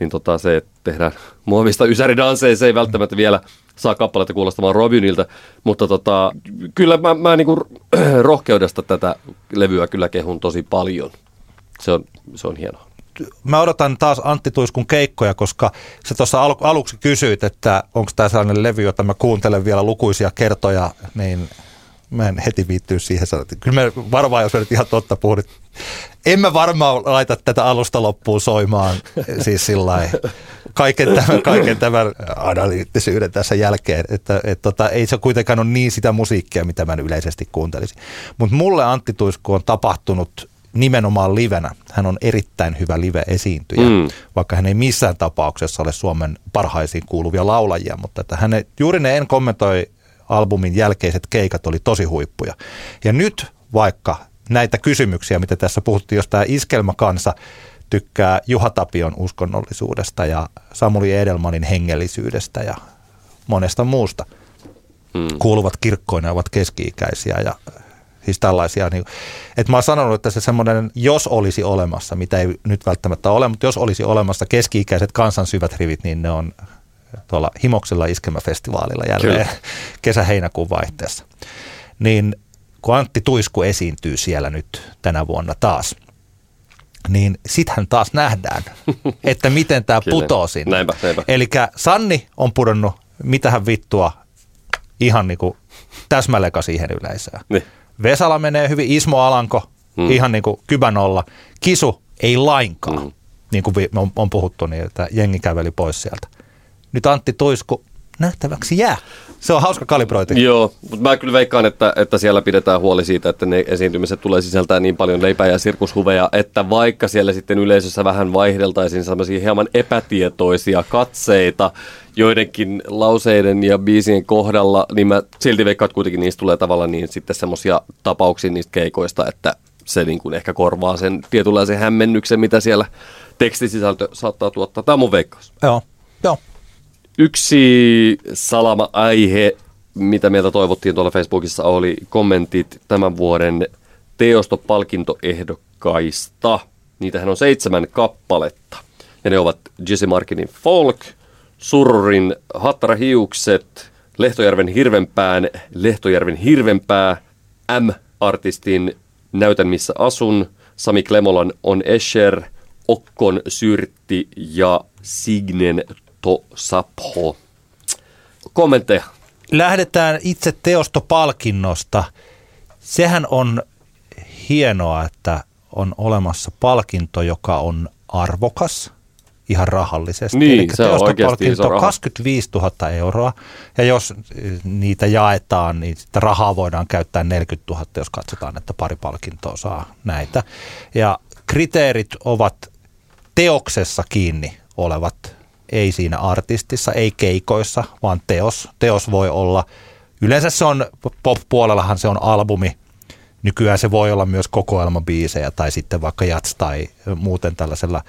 niin tota se, että tehdään muovista ysäridansseja, se ei välttämättä vielä saa kappaletta kuulostamaan Robynilta, mutta tota, kyllä mä, mä niinku rohkeudesta tätä levyä kyllä kehun tosi paljon. Se on, se on hienoa. mä odotan taas Antti Tuiskun keikkoja, koska sä tuossa al- aluksi kysyit, että onko tämä sellainen levy, jota mä kuuntelen vielä lukuisia kertoja, niin mä en heti viittyä siihen Kyllä me varmaan, jos mä nyt ihan totta puhun, että en mä varmaan laita tätä alusta loppuun soimaan, siis sillä kaiken tämän, kaiken tämän analyyttisyyden tässä jälkeen, että et tota, ei se kuitenkaan ole niin sitä musiikkia, mitä mä yleisesti kuuntelisin. Mutta mulle Antti Tuisku on tapahtunut nimenomaan livenä. Hän on erittäin hyvä live-esiintyjä, Mm. vaikka hän ei missään tapauksessa ole Suomen parhaisiin kuuluvia laulajia, mutta että hänen, juuri ne En kommentoi albumin jälkeiset keikat oli tosi huippuja. Ja nyt vaikka näitä kysymyksiä, mitä tässä puhuttiin, jos tämä iskelmäkansa tykkää Juha Tapion uskonnollisuudesta ja Samuli Edelmanin hengellisyydestä ja monesta muusta, Mm. kuuluvat kirkkoina ovat keski-ikäisiä ja siis tällaisia. Niin, että mä oon sanonut, että se semmoinen, jos olisi olemassa, mitä ei nyt välttämättä ole, mutta jos olisi olemassa keski-ikäiset kansan syvät rivit, niin ne on tuolla Himoksella iskelmäfestivaalilla jälleen kesä-heinäkuun vaihteessa. Niin kun Antti Tuisku esiintyy siellä nyt tänä vuonna taas, niin sittenhän taas nähdään, että miten tämä putoo sinne. Näinpä, näinpä. Eli Sanni on pudonnut, mitähän vittua, ihan niin kuin siihen yleisöön. Niin. Vesala menee hyvin, Ismo Alanko, Mm. ihan niin kuin kybänolla. Kisu ei lainkaan, Mm. niin kuin on, on puhuttu niin, että jengi käveli pois sieltä. Nyt Antti Tuisku nähtäväksi jää. Se on hauska kalibrointi. Joo, mutta mä kyllä veikkaan, että, että siellä pidetään huoli siitä, että ne esiintymiset tulee sisältää niin paljon leipää ja sirkushuveja, että vaikka siellä sitten yleisössä vähän vaihdeltaisiin sellaisia hieman epätietoisia katseita joidenkin lauseiden ja biisien kohdalla, niin mä silti veikkaan, että kuitenkin niistä tulee tavallaan niin sitten semmoisia tapauksia niistä keikoista, että se niin kuin ehkä korvaa sen tietynlaisen hämmennyksen, mitä siellä tekstisisältö saattaa tuottaa. Tämä on mun veikkaus. Joo, joo. Yksi salama-aihe, mitä meiltä toivottiin tuolla Facebookissa, oli kommentit tämän vuoden teostopalkintoehdokkaista. Niitähän on seitsemän kappaletta. Ja ne ovat Jesse Markinin Folk, Surrin Hattarahiukset, Lehtojärven Hirvenpään, Lehtojärven Hirvenpää, M-artistin Näytän missä asun, Sami Klemolan On Escher, Okkon Syrtti ja Signen To Sapho. Kommentteja. Lähdetään itse teostopalkinnosta. Sehän on hienoa, että on olemassa palkinto, joka on arvokas ihan rahallisesti. Niin, Eli se on oikeasti teostopalkinto iso raha. 25 000 euroa. Ja jos eh, niitä jaetaan, niin sitä rahaa voidaan käyttää 40 000, jos katsotaan, että pari palkintoa saa näitä. Ja kriteerit ovat teoksessa kiinni olevat, ei siinä artistissa, ei keikoissa, vaan teos. Teos voi olla, yleensä se on, pop-puolellahan se on albumi, Nykyään se voi olla myös kokoelmabiisejä tai sitten vaikka jats tai muuten tällaisella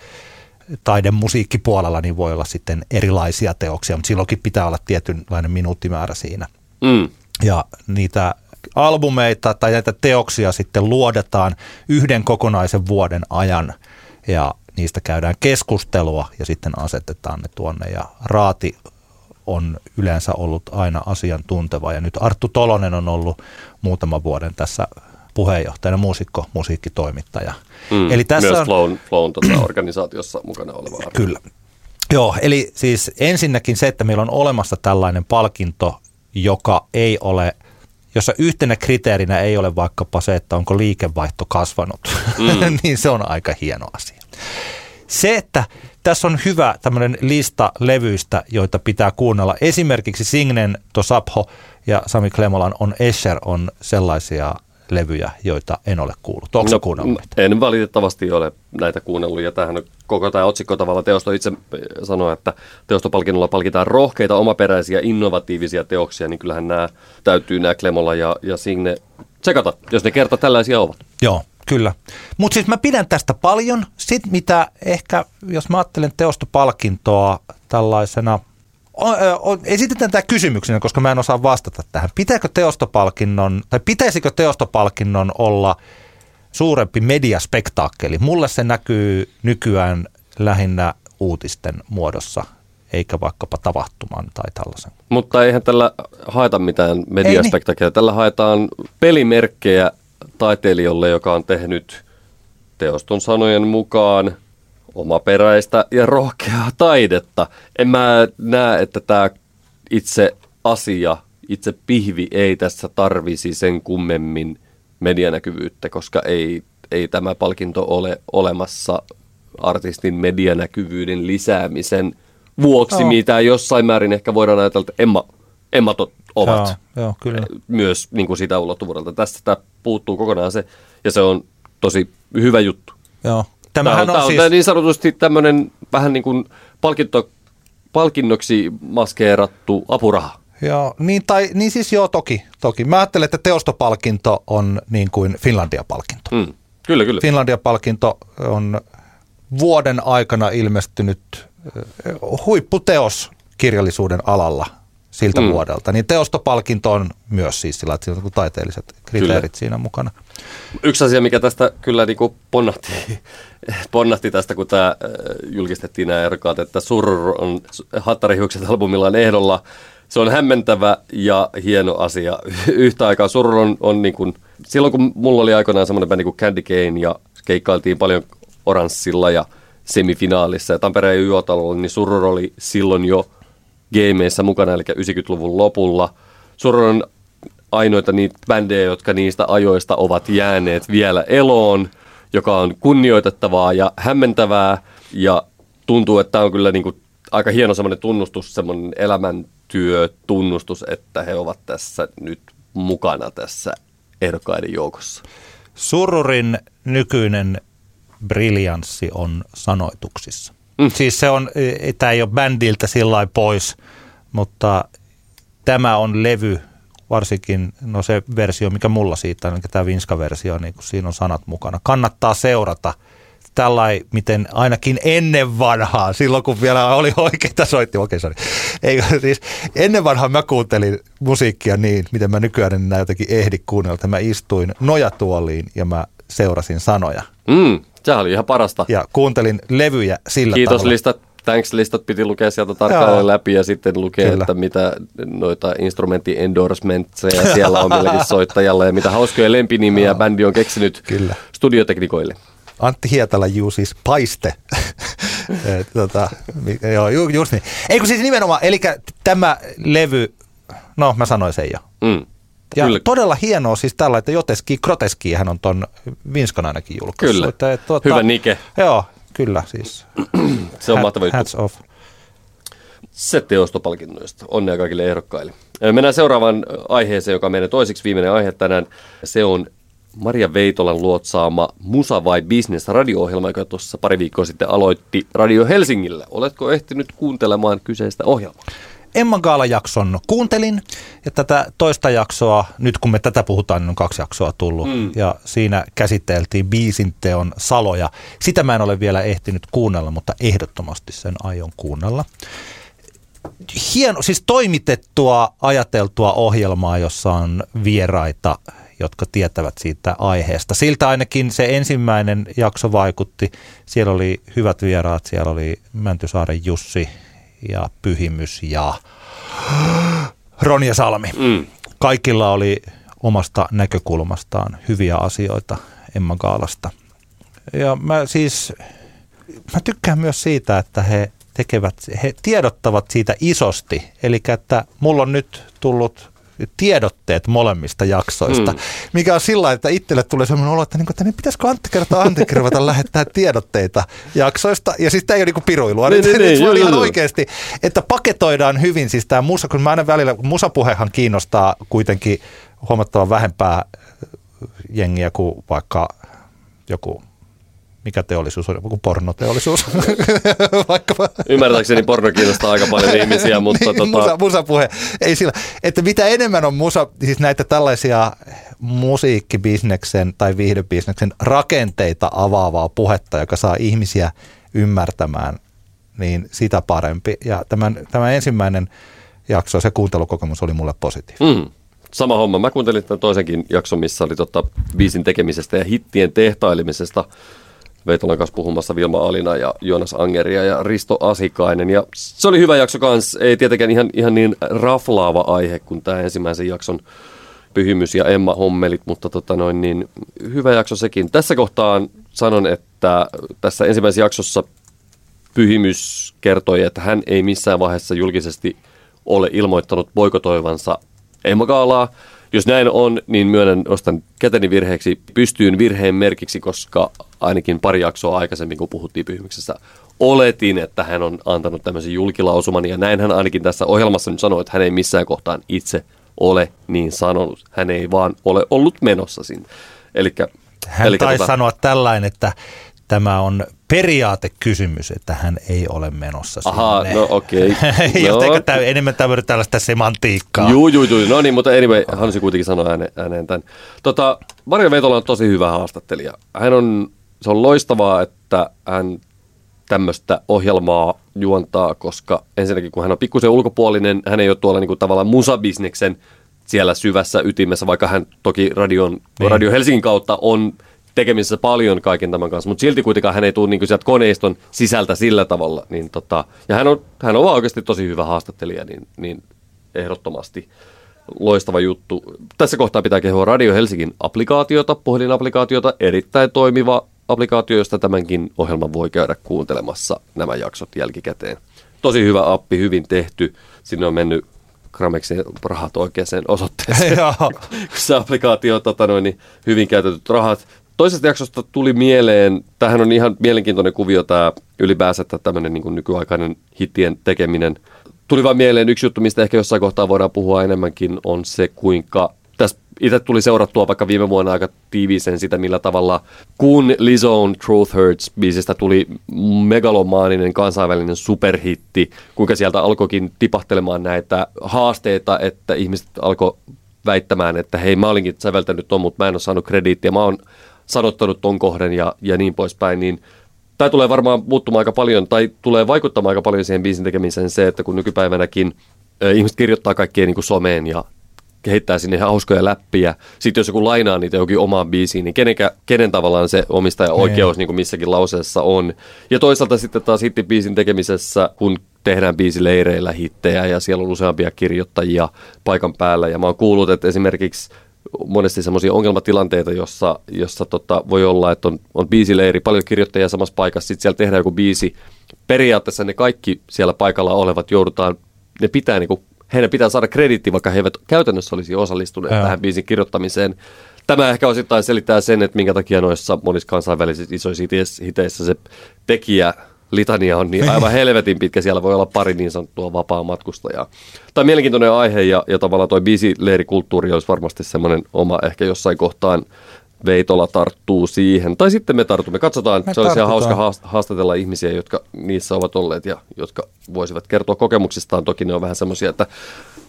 taidemusiikkipuolella, niin voi olla sitten erilaisia teoksia, mutta silloinkin pitää olla tietynlainen minuuttimäärä siinä. Mm. Ja niitä albumeita tai näitä teoksia sitten luodetaan yhden kokonaisen vuoden ajan ja niistä käydään keskustelua ja sitten asetetaan ne tuonne ja Raati on yleensä ollut aina asiantunteva ja nyt Arttu Tolonen on ollut muutaman vuoden tässä puheenjohtajana, muusikko, musiikkitoimittaja. Mm. Eli tässä Myös on, Flown, Flown tota, organisaatiossa mukana oleva arvio. Kyllä. Joo, eli siis ensinnäkin se, että meillä on olemassa tällainen palkinto, joka ei ole, jossa yhtenä kriteerinä ei ole vaikkapa se, että onko liikevaihto kasvanut, mm. niin se on aika hieno asia. Se, että tässä on hyvä tämmöinen lista levyistä, joita pitää kuunnella. Esimerkiksi Signen, Tosapho ja Sami Klemolan on Escher on sellaisia levyjä, joita en ole kuullut. Onko no, kuunnellut? En valitettavasti ole näitä kuunnellut, ja tämähän on koko tämä otsikko tavalla teosto itse sanoo, että teostopalkinnolla palkitaan rohkeita, omaperäisiä, innovatiivisia teoksia, niin kyllähän nämä täytyy nämä Klemola ja, ja Signe tsekata, jos ne kerta tällaisia ovat. Joo, kyllä. Mutta siis mä pidän tästä paljon. Sitten mitä ehkä, jos mä ajattelen teostopalkintoa tällaisena, esitetään tämä kysymyksenä, koska mä en osaa vastata tähän. Pitääkö teostopalkinnon, tai pitäisikö teostopalkinnon olla suurempi mediaspektaakkeli? Mulle se näkyy nykyään lähinnä uutisten muodossa, eikä vaikkapa tapahtuman tai tällaisen. Mutta eihän tällä haeta mitään mediaspektaakkelia. Tällä haetaan pelimerkkejä taiteilijalle, joka on tehnyt teoston sanojen mukaan omaperäistä ja rohkeaa taidetta. En mä näe, että tämä itse asia, itse pihvi ei tässä tarvisi sen kummemmin medianäkyvyyttä, koska ei, ei tämä palkinto ole olemassa artistin medianäkyvyyden lisäämisen vuoksi, Joo. mitä jossain määrin ehkä voidaan ajatella, että Emma, Emmatot ovat Joo, joo, kyllä. myös niin kuin sitä ulottuvuudelta. Tästä tämä puuttuu kokonaan se, ja se on tosi hyvä juttu. Joo. Tämä Tämähän on, on, on siis, niin sanotusti tämmöinen vähän niin kuin palkinto, palkinnoksi maskeerattu apuraha. Joo, niin, tai, niin siis joo, toki, toki. Mä ajattelen, että teostopalkinto on niin kuin Finlandia-palkinto. Mm. Kyllä, kyllä. Finlandia-palkinto on vuoden aikana ilmestynyt eh, huipputeos kirjallisuuden alalla siltä Mm. vuodelta. Niin teostopalkinto on myös siis sillä, että siinä on taiteelliset kriteerit Kyllä. siinä mukana. Yksi asia, mikä tästä kyllä niin kuin ponnahti, ponnahti tästä, kun tämä julkistettiin nämä ehdokkaat, että Surr on Hattarihiukset albumillaan ehdolla. Se on hämmentävä ja hieno asia. Yhtä aikaa Surr on, on niin kuin, silloin kun mulla oli aikoinaan semmoinen bändi kuin Candy Cane ja keikkailtiin paljon Oranssilla ja semifinaalissa ja Tampereen YO-talolla, niin Surr oli silloin jo gameissa mukana, eli 90-luvun lopulla. Surr on ainoita niitä bändejä, jotka niistä ajoista ovat jääneet vielä eloon, joka on kunnioitettavaa ja hämmentävää ja tuntuu, että tämä on kyllä niin kuin aika hieno semmoinen tunnustus, semmoinen elämäntyötunnustus, että he ovat tässä nyt mukana tässä ehdokkaiden joukossa. Sururin nykyinen briljanssi on sanoituksissa. Mm. Siis se on, tämä ei ole bändiltä sillä pois, mutta tämä on levy, varsinkin no se versio, mikä mulla siitä on, tämä Vinska-versio, niin kun siinä on sanat mukana. Kannattaa seurata tällainen, miten ainakin ennen vanhaa, silloin kun vielä oli oikeita soitti, okei okay. Ei, siis ennen vanhaa mä kuuntelin musiikkia niin, miten mä nykyään en jotenkin ehdi kuunnella, mä istuin nojatuoliin ja mä seurasin sanoja. Mm, sehän oli ihan parasta. Ja kuuntelin levyjä sillä Kiitos tavalla. listat thanks-listat piti lukea sieltä tarkalleen läpi ja sitten lukea, Kyllä. että mitä noita instrumentti endorsementseja siellä on milläkin soittajalla ja mitä hauskoja lempinimiä bändi on keksinyt Kyllä. studioteknikoille. Antti Hietala juu siis paiste. Tota, joo, ju, just niin. Ei kun siis nimenomaan, eli tämä levy, no mä sanoin sen jo. Mm. Ja Kyllä. todella hienoa siis tällä, että Joteski Groteski hän on ton Vinskan ainakin julkaissut. Kyllä. Että, et, tuota, Hyvä nike. Joo, kyllä siis. Se on Hat- mahtava juttu. Hats off. Se teostopalkinnoista. Onnea kaikille ehdokkaille. Mennään seuraavaan aiheeseen, joka on meidän toiseksi viimeinen aihe tänään. Se on Maria Veitolan luotsaama Musa vai Business radio-ohjelma, joka tuossa pari viikkoa sitten aloitti Radio Helsingillä. Oletko ehtinyt kuuntelemaan kyseistä ohjelmaa? Emman Gaala-jakson kuuntelin ja tätä toista jaksoa, nyt kun me tätä puhutaan, niin on kaksi jaksoa tullut mm. ja siinä käsiteltiin biisin teon saloja. Sitä mä en ole vielä ehtinyt kuunnella, mutta ehdottomasti sen aion kuunnella. Hieno, siis toimitettua, ajateltua ohjelmaa, jossa on vieraita, jotka tietävät siitä aiheesta. Siltä ainakin se ensimmäinen jakso vaikutti. Siellä oli hyvät vieraat, siellä oli Mäntysaaren Jussi ja Pyhimys ja Ronja Salmi. Mm. Kaikilla oli omasta näkökulmastaan hyviä asioita Emma Gaalasta. Ja mä siis, mä tykkään myös siitä, että he tekevät, he tiedottavat siitä isosti. Eli että mulla on nyt tullut tiedotteet molemmista jaksoista, Mm. mikä on sillä että itselle tulee sellainen olo, että, niin kuin, että niin pitäisikö Antti kertaa Antti ruveta lähettää tiedotteita jaksoista. Ja siis tämä ei ole niin piruilua, Niin, niin, niin, ihan joo. oikeasti, että paketoidaan hyvin siis tämä musa, kun mä aina välillä, musapuhehan kiinnostaa kuitenkin huomattavan vähempää jengiä kuin vaikka joku, mikä teollisuus on, joku pornoteollisuus, vaikkapa. Ymmärtääkseni porno kiinnostaa aika paljon ihmisiä, mutta Niin, tota, musa, musapuhe. Ei sillä, että mitä enemmän on musa, siis näitä tällaisia musiikkibisneksen tai viihdebisneksen rakenteita avaavaa puhetta, joka saa ihmisiä ymmärtämään, niin sitä parempi. Ja tämän, tämä ensimmäinen jakso, se kuuntelukokemus oli mulle positiivinen. Mm. Sama homma. Mä kuuntelin tämän toisenkin jakson, missä oli tota biisin tekemisestä ja hittien tehtailemisesta. Veitolan kanssa puhumassa Vilma Alina ja Joonas Angeria ja Risto Asikainen. Ja se oli hyvä jakso kans. Ei tietenkään ihan, ihan niin raflaava aihe kuin tämä ensimmäisen jakson Pyhimys ja Emma Hommelit, mutta tota noin, niin hyvä jakso sekin. Tässä kohtaa sanon, että tässä ensimmäisessä jaksossa Pyhimys kertoi, että hän ei missään vaiheessa julkisesti ole ilmoittanut boikotoivansa Emma Gaalaa. Jos näin on, niin myönnän, ostan käteni virheeksi, pystyyn virheen merkiksi, koska ainakin pari jaksoa aikaisemmin, kun puhuttiin Pyhimyksessä, oletin, että hän on antanut tämmöisen julkilausuman, ja näin hän ainakin tässä ohjelmassa nyt sanoi, että hän ei missään kohtaan itse ole niin sanonut. Hän ei vaan ole ollut menossa sinne. Elikkä, Hän elikkä taisi tota- sanoa tällainen, että tämä on periaatekysymys, että hän ei ole menossa Ahaa, sinne. no okei. Jos No. eikö tämä enemmän tämmöinen tällaista semantiikkaa. Juu, juu, juu. No niin, mutta anyway, halusin kuitenkin sanoa ääneen, ääneen tämän. Tota, Mario Veitola on tosi hyvä haastattelija. Hän on, se on loistavaa, että hän tämmöistä ohjelmaa juontaa, koska ensinnäkin kun hän on pikkusen ulkopuolinen, hän ei ole tuolla niin kuin tavallaan musabisneksen siellä syvässä ytimessä, vaikka hän toki radion, Niin. Radio Helsingin kautta on tekemisissä paljon kaiken tämän kanssa, mutta silti kuitenkaan hän ei tule niin sieltä koneiston sisältä sillä tavalla. Niin tota, ja hän on, hän on oikeasti tosi hyvä haastattelija, niin, niin ehdottomasti loistava juttu. Tässä kohtaa pitää kehua Radio Helsingin applikaatiota, puhelinaplikaatiota, erittäin toimiva applikaatio, josta tämänkin ohjelman voi käydä kuuntelemassa nämä jaksot jälkikäteen. Tosi hyvä appi, hyvin tehty. Sinne on mennyt Gramexin rahat oikeaan osoitteeseen. Joo. se applikaatio, tota noin, niin hyvin käytetyt rahat. Toisesta jaksosta tuli mieleen, tämähän on ihan mielenkiintoinen kuvio tämä ylipäänsä tämmöinen niin nykyaikainen hittien tekeminen. Tuli vaan mieleen yksi juttu, mistä ehkä jossain kohtaa voidaan puhua enemmänkin, on se kuinka tässä itse tuli seurattua vaikka viime vuonna aika tiiviisen sitä, millä tavalla kun Lizzo'n Truth Hurts biisistä tuli megalomaaninen kansainvälinen superhitti, kuinka sieltä alkoikin tipahtelemaan näitä haasteita, että ihmiset alkoi väittämään, että hei mä olinkin säveltänyt ton, mutta mä en ole saanut krediittiä, mä oon sanottanut ton kohden ja, ja niin poispäin, niin tämä tulee varmaan muuttumaan aika paljon, tai tulee vaikuttamaan aika paljon siihen biisin tekemiseen se, että kun nykypäivänäkin äh, ihmiset kirjoittaa kaikkea niin kuin someen ja kehittää sinne hauskoja läppiä. Sitten jos joku lainaa niitä jokin omaan biisiin, niin kenenkä, kenen tavallaan se omistaja oikeus niin kuin missäkin lauseessa on. Ja toisaalta sitten taas biisin tekemisessä, kun tehdään biisileireillä hittejä ja siellä on useampia kirjoittajia paikan päällä. Ja mä oon kuullut, että esimerkiksi monesti semmoisia ongelmatilanteita, jossa, jossa tota, voi olla, että on, on biisileiri, paljon kirjoittajia samassa paikassa, sitten siellä tehdään joku biisi. Periaatteessa ne kaikki siellä paikalla olevat joudutaan, ne pitää niinku heidän pitää saada krediitti, vaikka he eivät käytännössä olisi osallistuneet ja. tähän biisin kirjoittamiseen. Tämä ehkä osittain selittää sen, että minkä takia noissa monissa kansainvälisissä isoissa hiteissä se tekijä litania on niin aivan helvetin pitkä. Siellä voi olla pari niin sanottua vapaa matkustajaa. Tämä on mielenkiintoinen aihe ja, ja tavallaan tuo biisileirikulttuuri olisi varmasti semmoinen oma ehkä jossain kohtaan Veitola tarttuu siihen. Tai sitten me tartumme. Katsotaan, me se olisi ihan hauska haastatella ihmisiä, jotka niissä ovat olleet ja jotka voisivat kertoa kokemuksistaan. Toki ne on vähän semmoisia, että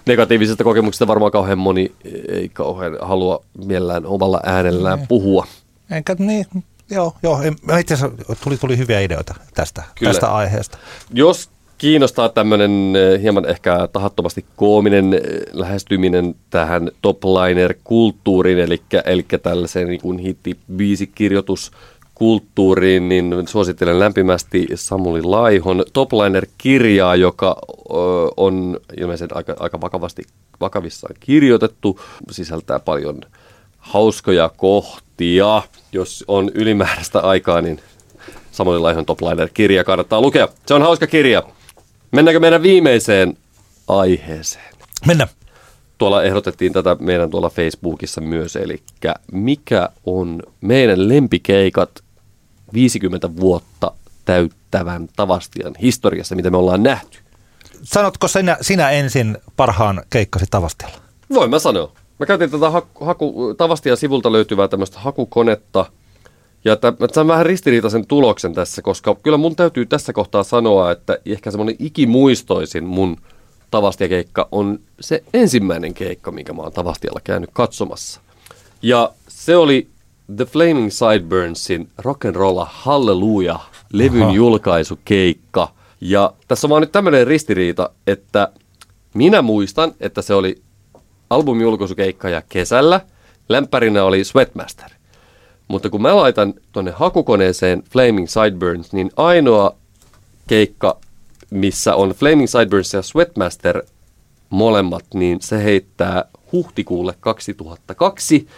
negatiivisista kokemuksista varmaan kauhean moni ei kauhean halua mielellään omalla äänellään ne. Niin. puhua. Enkä niin, joo, joo. Itse asiassa tuli, tuli hyviä ideoita tästä, tästä aiheesta. Jos kiinnostaa tämmöinen eh, hieman ehkä tahattomasti koominen eh, lähestyminen tähän topliner-kulttuuriin, eli, eli tällaiseen niin kuin hitti-biisikirjoitus kulttuuriin, niin suosittelen lämpimästi Samuli Laihon Topliner-kirjaa, joka on ilmeisesti aika, aika vakavasti, vakavissaan kirjoitettu, sisältää paljon hauskoja kohtia. Jos on ylimääräistä aikaa, niin Samuli Laihon Topliner-kirja kannattaa lukea. Se on hauska kirja. Mennäänkö meidän viimeiseen aiheeseen? Mennä. Tuolla ehdotettiin tätä meidän tuolla Facebookissa myös, eli mikä on meidän lempikeikat 50 vuotta täyttävän Tavastian historiassa, mitä me ollaan nähty? Sanotko sinä, sinä ensin parhaan keikkasi Tavastialla? Voin mä sanoa. Mä käytin tätä haku, haku, Tavastian sivulta löytyvää tämmöistä hakukonetta – ja että saan vähän ristiriitaisen tuloksen tässä, koska kyllä mun täytyy tässä kohtaa sanoa, että ehkä semmoinen ikimuistoisin mun Tavastia-keikka on se ensimmäinen keikka, minkä mä oon Tavastialla käynyt katsomassa. Ja se oli The Flaming Sideburnsin Rock'n'Rolla Halleluja levyn Aha. julkaisukeikka. Ja tässä on vaan nyt tämmöinen ristiriita, että minä muistan, että se oli albumijulkaisukeikka ja kesällä. Lämpärinä oli Sweatmaster. Mutta kun mä laitan tuonne hakukoneeseen Flaming Sideburns, niin ainoa keikka, missä on Flaming Sideburns ja Sweatmaster molemmat, niin se heittää huhtikuulle 2002,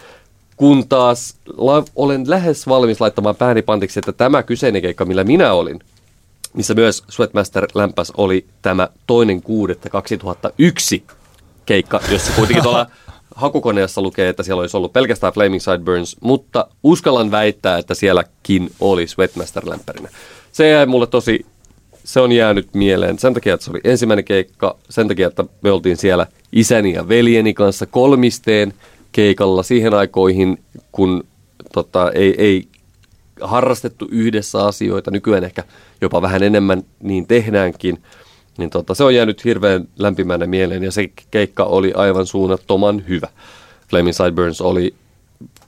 kun taas la- olen lähes valmis laittamaan pääni pantiksi, että tämä kyseinen keikka, millä minä olin, missä myös Sweatmaster lämpäs oli tämä toinen kuudetta 2001 keikka, jossa kuitenkin tuolla hakukoneessa lukee, että siellä olisi ollut pelkästään Flaming Sideburns, mutta uskallan väittää, että sielläkin oli Sweatmaster-lämpärinä. Se jäi mulle tosi, se on jäänyt mieleen sen takia, että se oli ensimmäinen keikka, sen takia, että me oltiin siellä isäni ja veljeni kanssa kolmisteen keikalla siihen aikoihin, kun tota, ei, ei harrastettu yhdessä asioita, nykyään ehkä jopa vähän enemmän niin tehdäänkin – niin tota, se on jäänyt hirveän lämpimänä mieleen ja se keikka oli aivan suunnattoman hyvä. Flaming Sideburns oli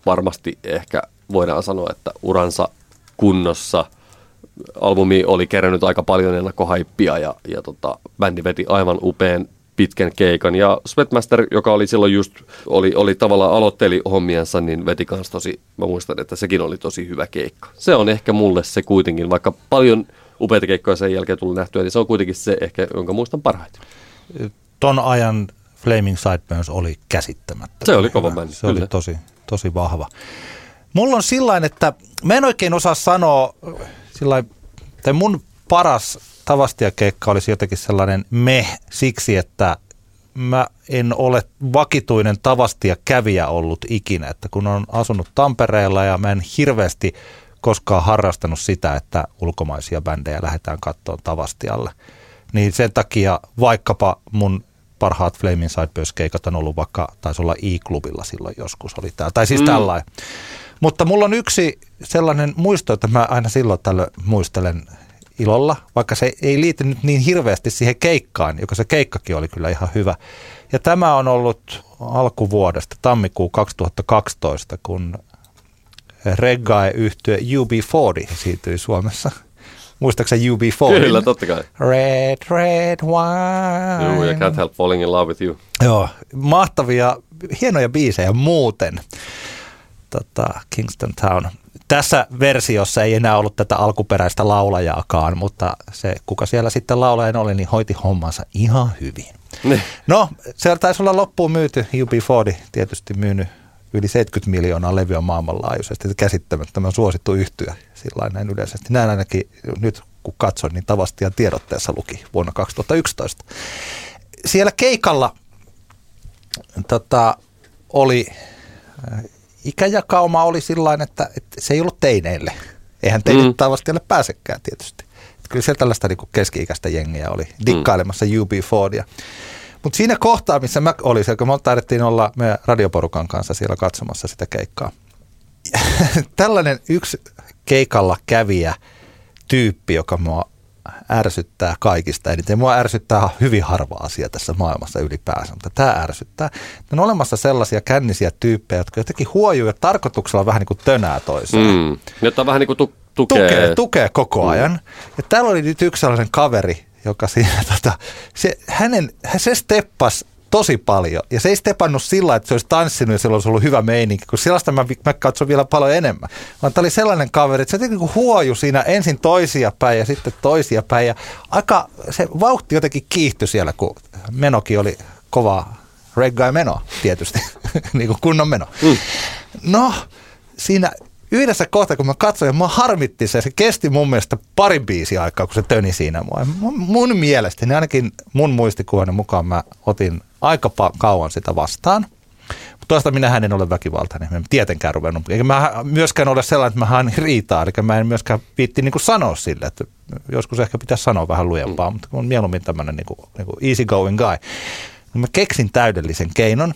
varmasti ehkä voidaan sanoa, että uransa kunnossa. Albumi oli kerännyt aika paljon ennakkohaippia ja, ja tota, bändi veti aivan upean pitkän keikan. Ja Sweatmaster, joka oli silloin just, oli, oli tavallaan aloitteli hommiansa, niin veti kans tosi, mä muistan, että sekin oli tosi hyvä keikka. Se on ehkä mulle se kuitenkin, vaikka paljon upeita keikkoja sen jälkeen tullut nähtyä, niin se on kuitenkin se ehkä, jonka muistan parhaiten. Ton ajan Flaming Sideburns oli käsittämättä. Se oli kova bändi. Se oli tosi, tosi vahva. Mulla on sillä että mä en oikein osaa sanoa, sillain, tai mun paras Tavastia-keikka olisi jotenkin sellainen me siksi, että mä en ole vakituinen Tavastia kävijä ollut ikinä, että kun on asunut Tampereella ja mä en hirveästi koskaan harrastanut sitä, että ulkomaisia bändejä lähdetään kattoon Tavastialle. Niin sen takia vaikkapa mun parhaat Flaming Sideburns keikat on ollut vaikka, taisi olla i-klubilla silloin joskus oli tää, tai siis mm. tällainen. Mutta mulla on yksi sellainen muisto, että mä aina silloin tällöin muistelen ilolla, vaikka se ei liity nyt niin hirveästi siihen keikkaan, joka se keikkakin oli kyllä ihan hyvä. Ja tämä on ollut alkuvuodesta, tammikuu 2012, kun reggae-yhtye UB40 esiintyi Suomessa. Muistaakseni UB4? Kyllä, totta kai. Red, red wine. Joo, ja Can't Help Falling in Love with You. Joo, mahtavia, hienoja biisejä muuten. Tota, Kingston Town. Tässä versiossa ei enää ollut tätä alkuperäistä laulajaakaan, mutta se, kuka siellä sitten laulajan oli, niin hoiti hommansa ihan hyvin. Ne. No, se taisi olla loppuun myyty. UB40 tietysti myynyt yli 70 miljoonaa levyä maailmanlaajuisesti. Käsittämättömän suosittu yhtyä sillä näin yleisesti. Näin ainakin nyt kun katsoin, niin tavasti ja tiedotteessa luki vuonna 2011. Siellä keikalla tota, oli, äh, ikäjakauma oli sillä että, että se ei ollut teineille. Eihän teille mm. tavasti pääsekään tietysti. Että kyllä siellä tällaista niin keski-ikäistä jengiä oli dikkailemassa mm. UB40. Mutta siinä kohtaa, missä mä olin, kun me taidettiin olla meidän radioporukan kanssa siellä katsomassa sitä keikkaa. Tällainen yksi keikalla kävijä tyyppi, joka mua ärsyttää kaikista eniten. Mua ärsyttää hyvin harva asia tässä maailmassa ylipäänsä, mutta tämä ärsyttää. On olemassa sellaisia kännisiä tyyppejä, jotka jotenkin huojuu ja tarkoituksella vähän niin kuin tönää toiseen. Mm. Jotta vähän niin kuin tu- tukee. tukee. Tukee koko ajan. Mm. Ja täällä oli nyt yksi sellainen kaveri, joka siinä, tota, se, hänen, se steppas tosi paljon. Ja se ei stepannut sillä, että se olisi tanssinut ja sillä olisi ollut hyvä meininki, kun sellaista mä, mä katson vielä paljon enemmän. Vaan tämä oli sellainen kaveri, että se jotenkin huoju siinä ensin toisia päin ja sitten toisia päin. Ja aika se vauhti jotenkin kiihtyi siellä, kun menokin oli kovaa reggae meno tietysti, niin kuin kunnon meno. Mm. No, siinä yhdessä kohtaa, kun mä katsoin, ja mua harmitti se, se kesti mun mielestä pari biisi aikaa, kun se töni siinä mua. Mun mielestä, niin ainakin mun muistikuvan mukaan mä otin aika kauan sitä vastaan. Mutta toista minä en ole väkivaltainen, mä en tietenkään ruvennut. Eikä mä myöskään ole sellainen, että mä haan riitaa, eli mä en myöskään viitti niin sanoa sille, että joskus ehkä pitäisi sanoa vähän lujempaa, mutta on mieluummin tämmöinen niin kuin, niin kuin easy going guy. Mä keksin täydellisen keinon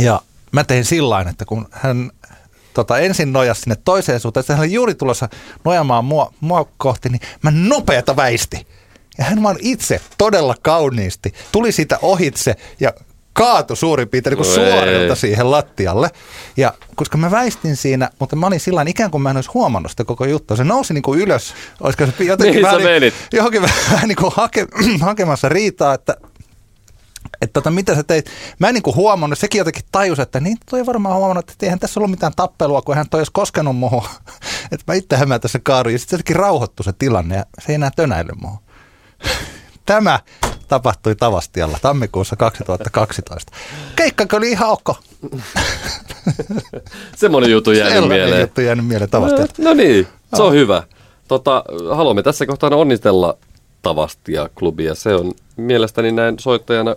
ja mä tein sillä että kun hän tota, ensin nojasi sinne toiseen suuntaan, että hän oli juuri tulossa nojamaan mua, mua kohti, niin mä nopeata väisti. Ja hän vaan itse todella kauniisti tuli siitä ohitse ja kaatu suurin piirtein niin suorilta siihen lattialle. Ja koska mä väistin siinä, mutta mä olin sillä ikään kuin mä en olisi huomannut sitä koko juttua. Se nousi niin kuin ylös, olisiko se jotenkin niin vähän, niin, johonkin vähän niin kuin hake, hakemassa riitaa, että että tota, mitä sä teit? Mä en niinku huomannut, sekin jotenkin tajus, että niin toi varmaan huomannut, että eihän tässä ollut mitään tappelua, kun hän toi edes koskenut muuhun. että mä itsehän mä tässä kaaduin. Ja sitten jotenkin rauhoittui se tilanne ja se ei enää tönäily muuhun. Tämä tapahtui Tavastialla tammikuussa 2012. Keikka oli ihan ok. Semmoinen juttu jäänyt mieleen. juttu jäänyt mieleen Tavastialla. No, no niin, se on hyvä. Tota, haluamme tässä kohtaa onnitella Tavastia-klubia. Se on mielestäni näin soittajana,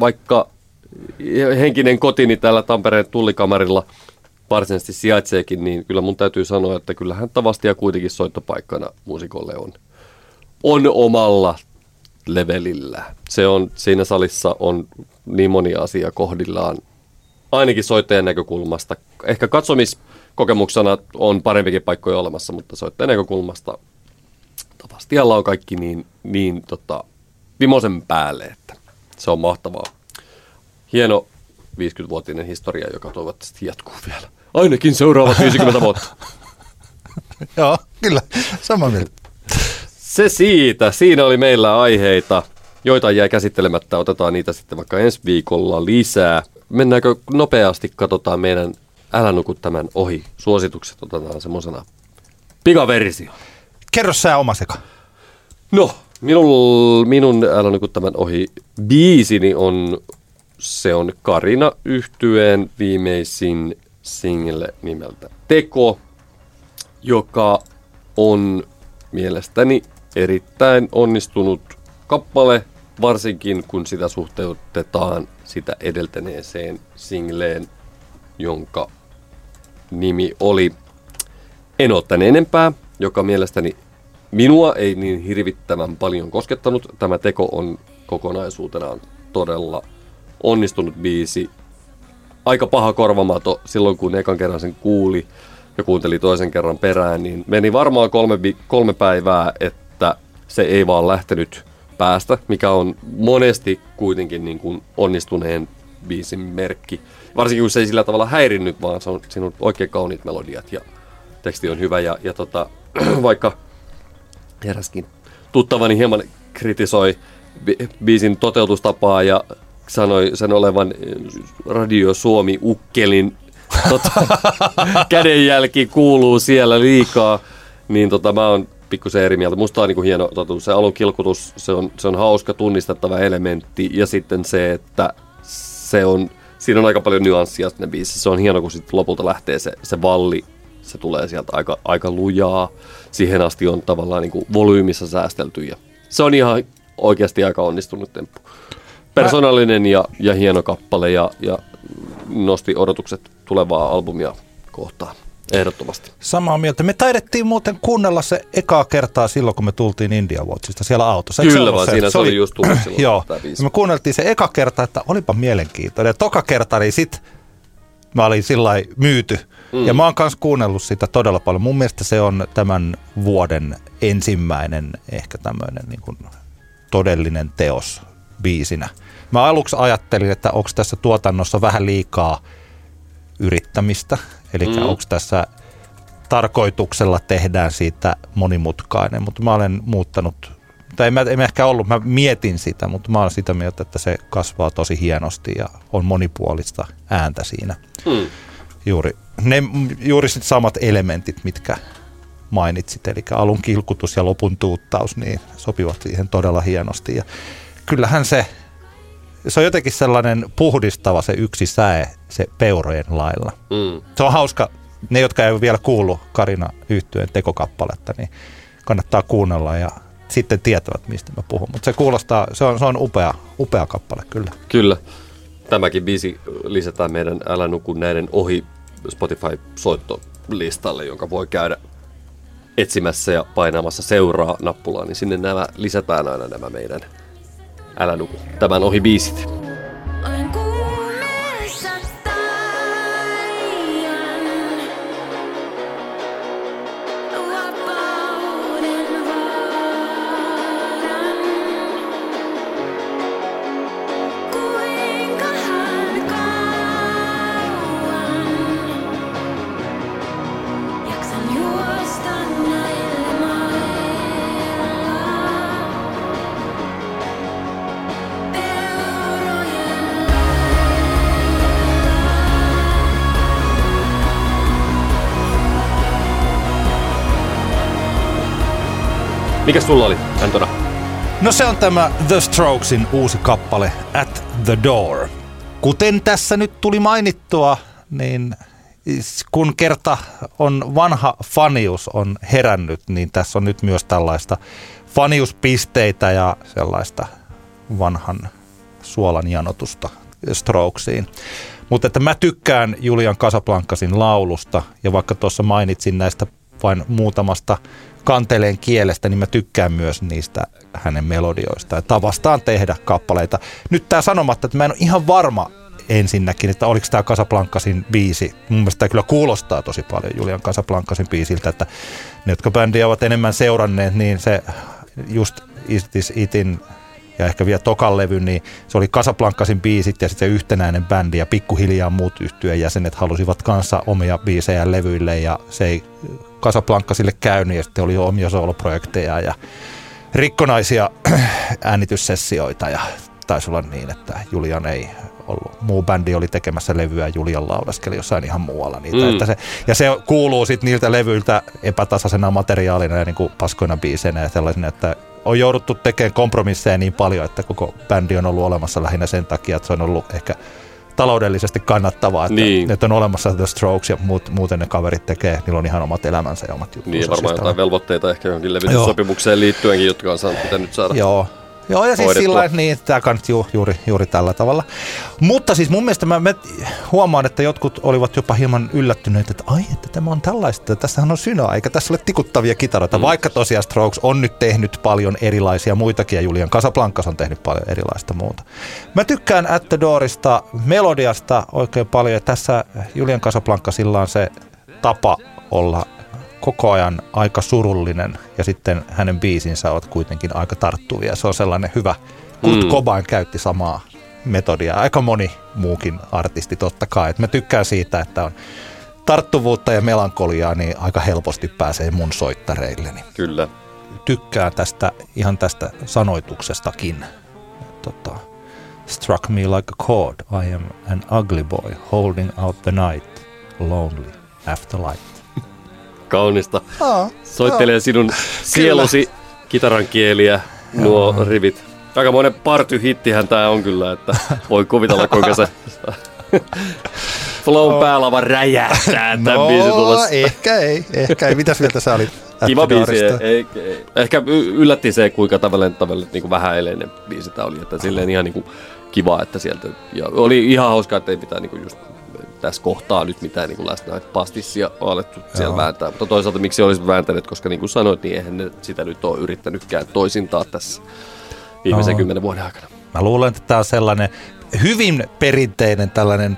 vaikka henkinen kotini täällä Tampereen tullikamarilla varsinaisesti sijaitseekin, niin kyllä mun täytyy sanoa, että kyllähän Tavastia kuitenkin soittopaikkana muusikolle on, on omalla levelillä. Se on, siinä salissa on niin moni asia kohdillaan, ainakin soittajan näkökulmasta. Ehkä katsomiskokemuksena on parempikin paikkoja olemassa, mutta soittajan näkökulmasta Tavastialla on kaikki niin, niin tota, vimosen päälle, että se on mahtavaa. Hieno 50-vuotinen historia, joka toivottavasti jatkuu vielä. Ainakin seuraavat 50 vuotta. Joo, kyllä. Sama mieltä. Se siitä. Siinä oli meillä aiheita, joita jää käsittelemättä. Otetaan niitä sitten vaikka ensi viikolla lisää. Mennäänkö nopeasti, katsotaan meidän Älä nuku tämän ohi. Suositukset otetaan semmoisena pikaversio. Kerro sä oma seka. No, minul, minun Älä nuku tämän ohi biisini on, se on Karina yhtyeen viimeisin single nimeltä Teko, joka on mielestäni erittäin onnistunut kappale, varsinkin kun sitä suhteutetaan sitä edeltäneeseen singleen, jonka nimi oli En ottane enempää, joka mielestäni minua ei niin hirvittävän paljon koskettanut. Tämä teko on kokonaisuutenaan todella onnistunut biisi. Aika paha korvamato silloin, kun ekan kerran sen kuuli ja kuunteli toisen kerran perään, niin meni varmaan kolme, kolme päivää, että se ei vaan lähtenyt päästä, mikä on monesti kuitenkin niin kuin onnistuneen biisin merkki. Varsinkin kun se ei sillä tavalla häirinnyt, vaan se on, siinä on oikein kauniit melodiat ja teksti on hyvä. Ja, ja tota, vaikka eräskin tuttavani hieman kritisoi bi- biisin toteutustapaa ja sanoi sen olevan Radio Suomi Ukkelin tota, kädenjälki kuuluu siellä liikaa, niin tota, mä oon pikkusen eri mieltä. Musta on niin kuin hieno totuus. Se alun kilkutus, se on, se on hauska tunnistettava elementti ja sitten se, että se on, siinä on aika paljon nyanssia sinne biisissä. Se on hieno, kun sitten lopulta lähtee se, se valli, se tulee sieltä aika, aika lujaa. Siihen asti on tavallaan niin kuin volyymissa säästelty ja se on ihan oikeasti aika onnistunut temppu. Persoonallinen ja, ja hieno kappale ja, ja nosti odotukset tulevaa albumia kohtaan. Ehdottomasti. Samaa mieltä. Me taidettiin muuten kuunnella se ekaa kertaa silloin, kun me tultiin India Watchista siellä autossa. Eikö se Kyllä vaan, siinä se oli just tullut silloin Joo, me kuunneltiin se eka kerta, että olipa mielenkiintoinen. Ja toka kerta, niin sit mä olin sillä myyty. Mm. Ja mä oon kanssa kuunnellut sitä todella paljon. Mun mielestä se on tämän vuoden ensimmäinen ehkä tämmöinen niin kuin todellinen teos biisinä. Mä aluksi ajattelin, että onko tässä tuotannossa vähän liikaa yrittämistä. Eli mm. onko tässä tarkoituksella tehdään siitä monimutkainen, mutta mä olen muuttanut, tai en mä, en ehkä ollut, mä mietin sitä, mutta mä olen sitä mieltä, että se kasvaa tosi hienosti ja on monipuolista ääntä siinä. Mm. Juuri, ne, juuri sit samat elementit, mitkä mainitsit, eli alun kilkutus ja lopun tuuttaus, niin sopivat siihen todella hienosti. Ja kyllähän se, se on jotenkin sellainen puhdistava se yksi säe, se peurojen lailla. Mm. Se on hauska, ne jotka ei ole vielä kuullut Karina yhtyeen tekokappaletta, niin kannattaa kuunnella ja sitten tietävät, mistä mä puhun. Mutta se kuulostaa, se on, se on upea, upea kappale kyllä. Kyllä. Tämäkin biisi lisätään meidän Älä nuku näiden ohi Spotify-soittolistalle, jonka voi käydä etsimässä ja painamassa seuraa nappulaa, niin sinne nämä lisätään aina nämä meidän Älä nuku tämän ohi biisit. Mikäs sulla oli, Antona? No se on tämä The Strokesin uusi kappale At the Door. Kuten tässä nyt tuli mainittua, niin kun kerta on vanha fanius on herännyt, niin tässä on nyt myös tällaista faniuspisteitä ja sellaista vanhan suolan janotusta Strokesiin. Mutta että mä tykkään Julian Casablancasin laulusta ja vaikka tuossa mainitsin näistä vain muutamasta kanteleen kielestä, niin mä tykkään myös niistä hänen melodioista ja tavastaan tehdä kappaleita. Nyt tämä sanomatta, että mä en ole ihan varma ensinnäkin, että oliko tämä Casablancasin biisi. Mun mielestä tämä kyllä kuulostaa tosi paljon Julian Casablancasin biisiltä, että ne, jotka bändiä ovat enemmän seuranneet, niin se just This Itin ja ehkä vielä tokan levy, niin se oli Casablancasin biisit ja sitten se yhtenäinen bändi ja pikkuhiljaa muut yhtyeen jäsenet halusivat kanssa omia biisejä levyille ja se ei Casablancasille käynyt ja sitten oli jo omia soloprojekteja ja rikkonaisia äänityssessioita ja taisi olla niin, että Julian ei ollut. Muu bändi oli tekemässä levyä Julian laulaskeli jossain ihan muualla niitä. Mm. Että se, ja se kuuluu sitten niiltä levyiltä epätasaisena materiaalina ja niin kuin paskoina biiseinä ja sellaisena, että on jouduttu tekemään kompromisseja niin paljon, että koko bändi on ollut olemassa lähinnä sen takia, että se on ollut ehkä taloudellisesti kannattavaa, että, Niin. että on olemassa The Strokes ja muut, muuten ne kaverit tekee, niillä on ihan omat elämänsä ja omat juttunsa. Niin, varmaan Siis jotain velvoitteita ehkä johonkin levityssopimukseen liittyenkin, jotka on saanut pitänyt saada. Joo. Joo, ja siis hoidettua. sillä lailla, niin, tämä kannatti ju, juuri, juuri tällä tavalla. Mutta siis mun mielestä mä, mä huomaan, että jotkut olivat jopa hieman yllättyneitä, että ai, että tämä on tällaista, tässähän on synaa, eikä tässä ole tikuttavia kitaroita, mm. vaikka tosiaan Strokes on nyt tehnyt paljon erilaisia muitakin, ja Julian Casablancas on tehnyt paljon erilaista muuta. Mä tykkään At the Doorista, melodiasta oikein paljon, ja tässä Julian Casablancasilla on se tapa olla koko ajan aika surullinen ja sitten hänen biisinsä ovat kuitenkin aika tarttuvia. Se on sellainen hyvä. Kurt Mm. Cobain käytti samaa metodia. Aika moni muukin artisti totta kai. Et mä tykkään siitä, että on tarttuvuutta ja melankoliaa, niin aika helposti pääsee mun soittareilleni. Kyllä. tykkään tästä ihan tästä sanoituksestakin. Tota, Struck me like a chord, I am an ugly boy, holding out the night, lonely after light. Kaunista. Aa, Soittelee sinun sielusi kitaran kieliä, nuo rivit. Aikamoinen party-hittihän tää on kyllä, että voi kuvitella kuinka se flow päällä vaan räjähtää tämän no, biisin tulossa. ehkä ei, ehkä ei. Mitäs mieltä sä olit? Kiva biisi. Ei, ei. Ehkä yllätti se, kuinka tavallaan, tavallaan niin vähäeleinen biisi tämä oli. Että silleen ihan niin kuin kiva, että sieltä... Ja oli ihan hauskaa, että ei mitään niin kuin just tässä kohtaa nyt mitään niin läsnä pastissia alettu siellä Joo. vääntää. Mutta toisaalta miksi olisit vääntäneet, koska niin kuin sanoit, niin eihän ne sitä nyt ole yrittänytkään toisintaa tässä viimeisen No. kymmenen vuoden aikana. Mä luulen, että tämä on sellainen hyvin perinteinen tällainen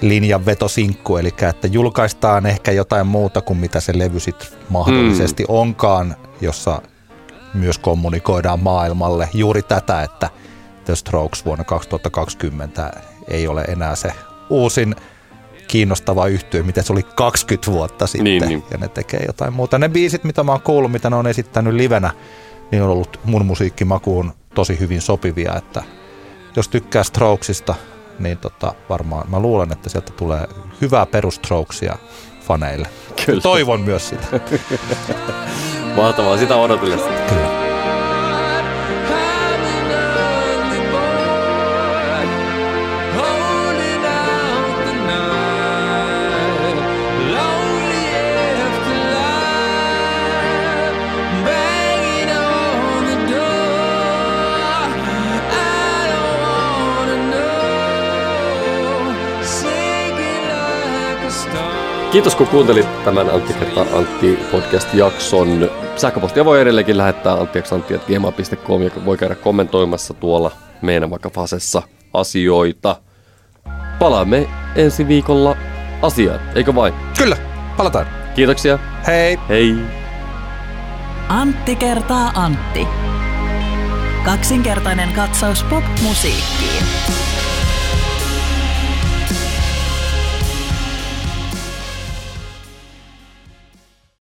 linjanvetosinkku, eli että julkaistaan ehkä jotain muuta kuin mitä se levy sit mahdollisesti mm. onkaan, jossa myös kommunikoidaan maailmalle juuri tätä, että The Strokes vuonna 2020 ei ole enää se uusin kiinnostava yhtye, mitä se oli 20 vuotta sitten, Niin, niin. ja ne tekee jotain muuta. Ne biisit, mitä mä oon kuullut, mitä ne on esittänyt livenä, niin on ollut mun musiikkimakuun tosi hyvin sopivia, että jos tykkää Strokesista, niin tota, varmaan mä luulen, että sieltä tulee hyvää perustrokesia faneille. Kyllä. Toivon myös sitä. Mahtavaa, sitä odotellessa. Kyllä. Kiitos kun kuuntelit tämän Antti kertaa Antti podcast-jakson. Sähköpostia voi edelleenkin lähettää anttiaksantti.gmail.com ja voi käydä kommentoimassa tuolla meidän vaikka Fasessa asioita. Palaamme ensi viikolla asiaan, eikö vain? Kyllä, palataan. Kiitoksia, Hei! hei! Antti kertaa Antti. Kaksinkertainen katsaus pop-musiikkiin.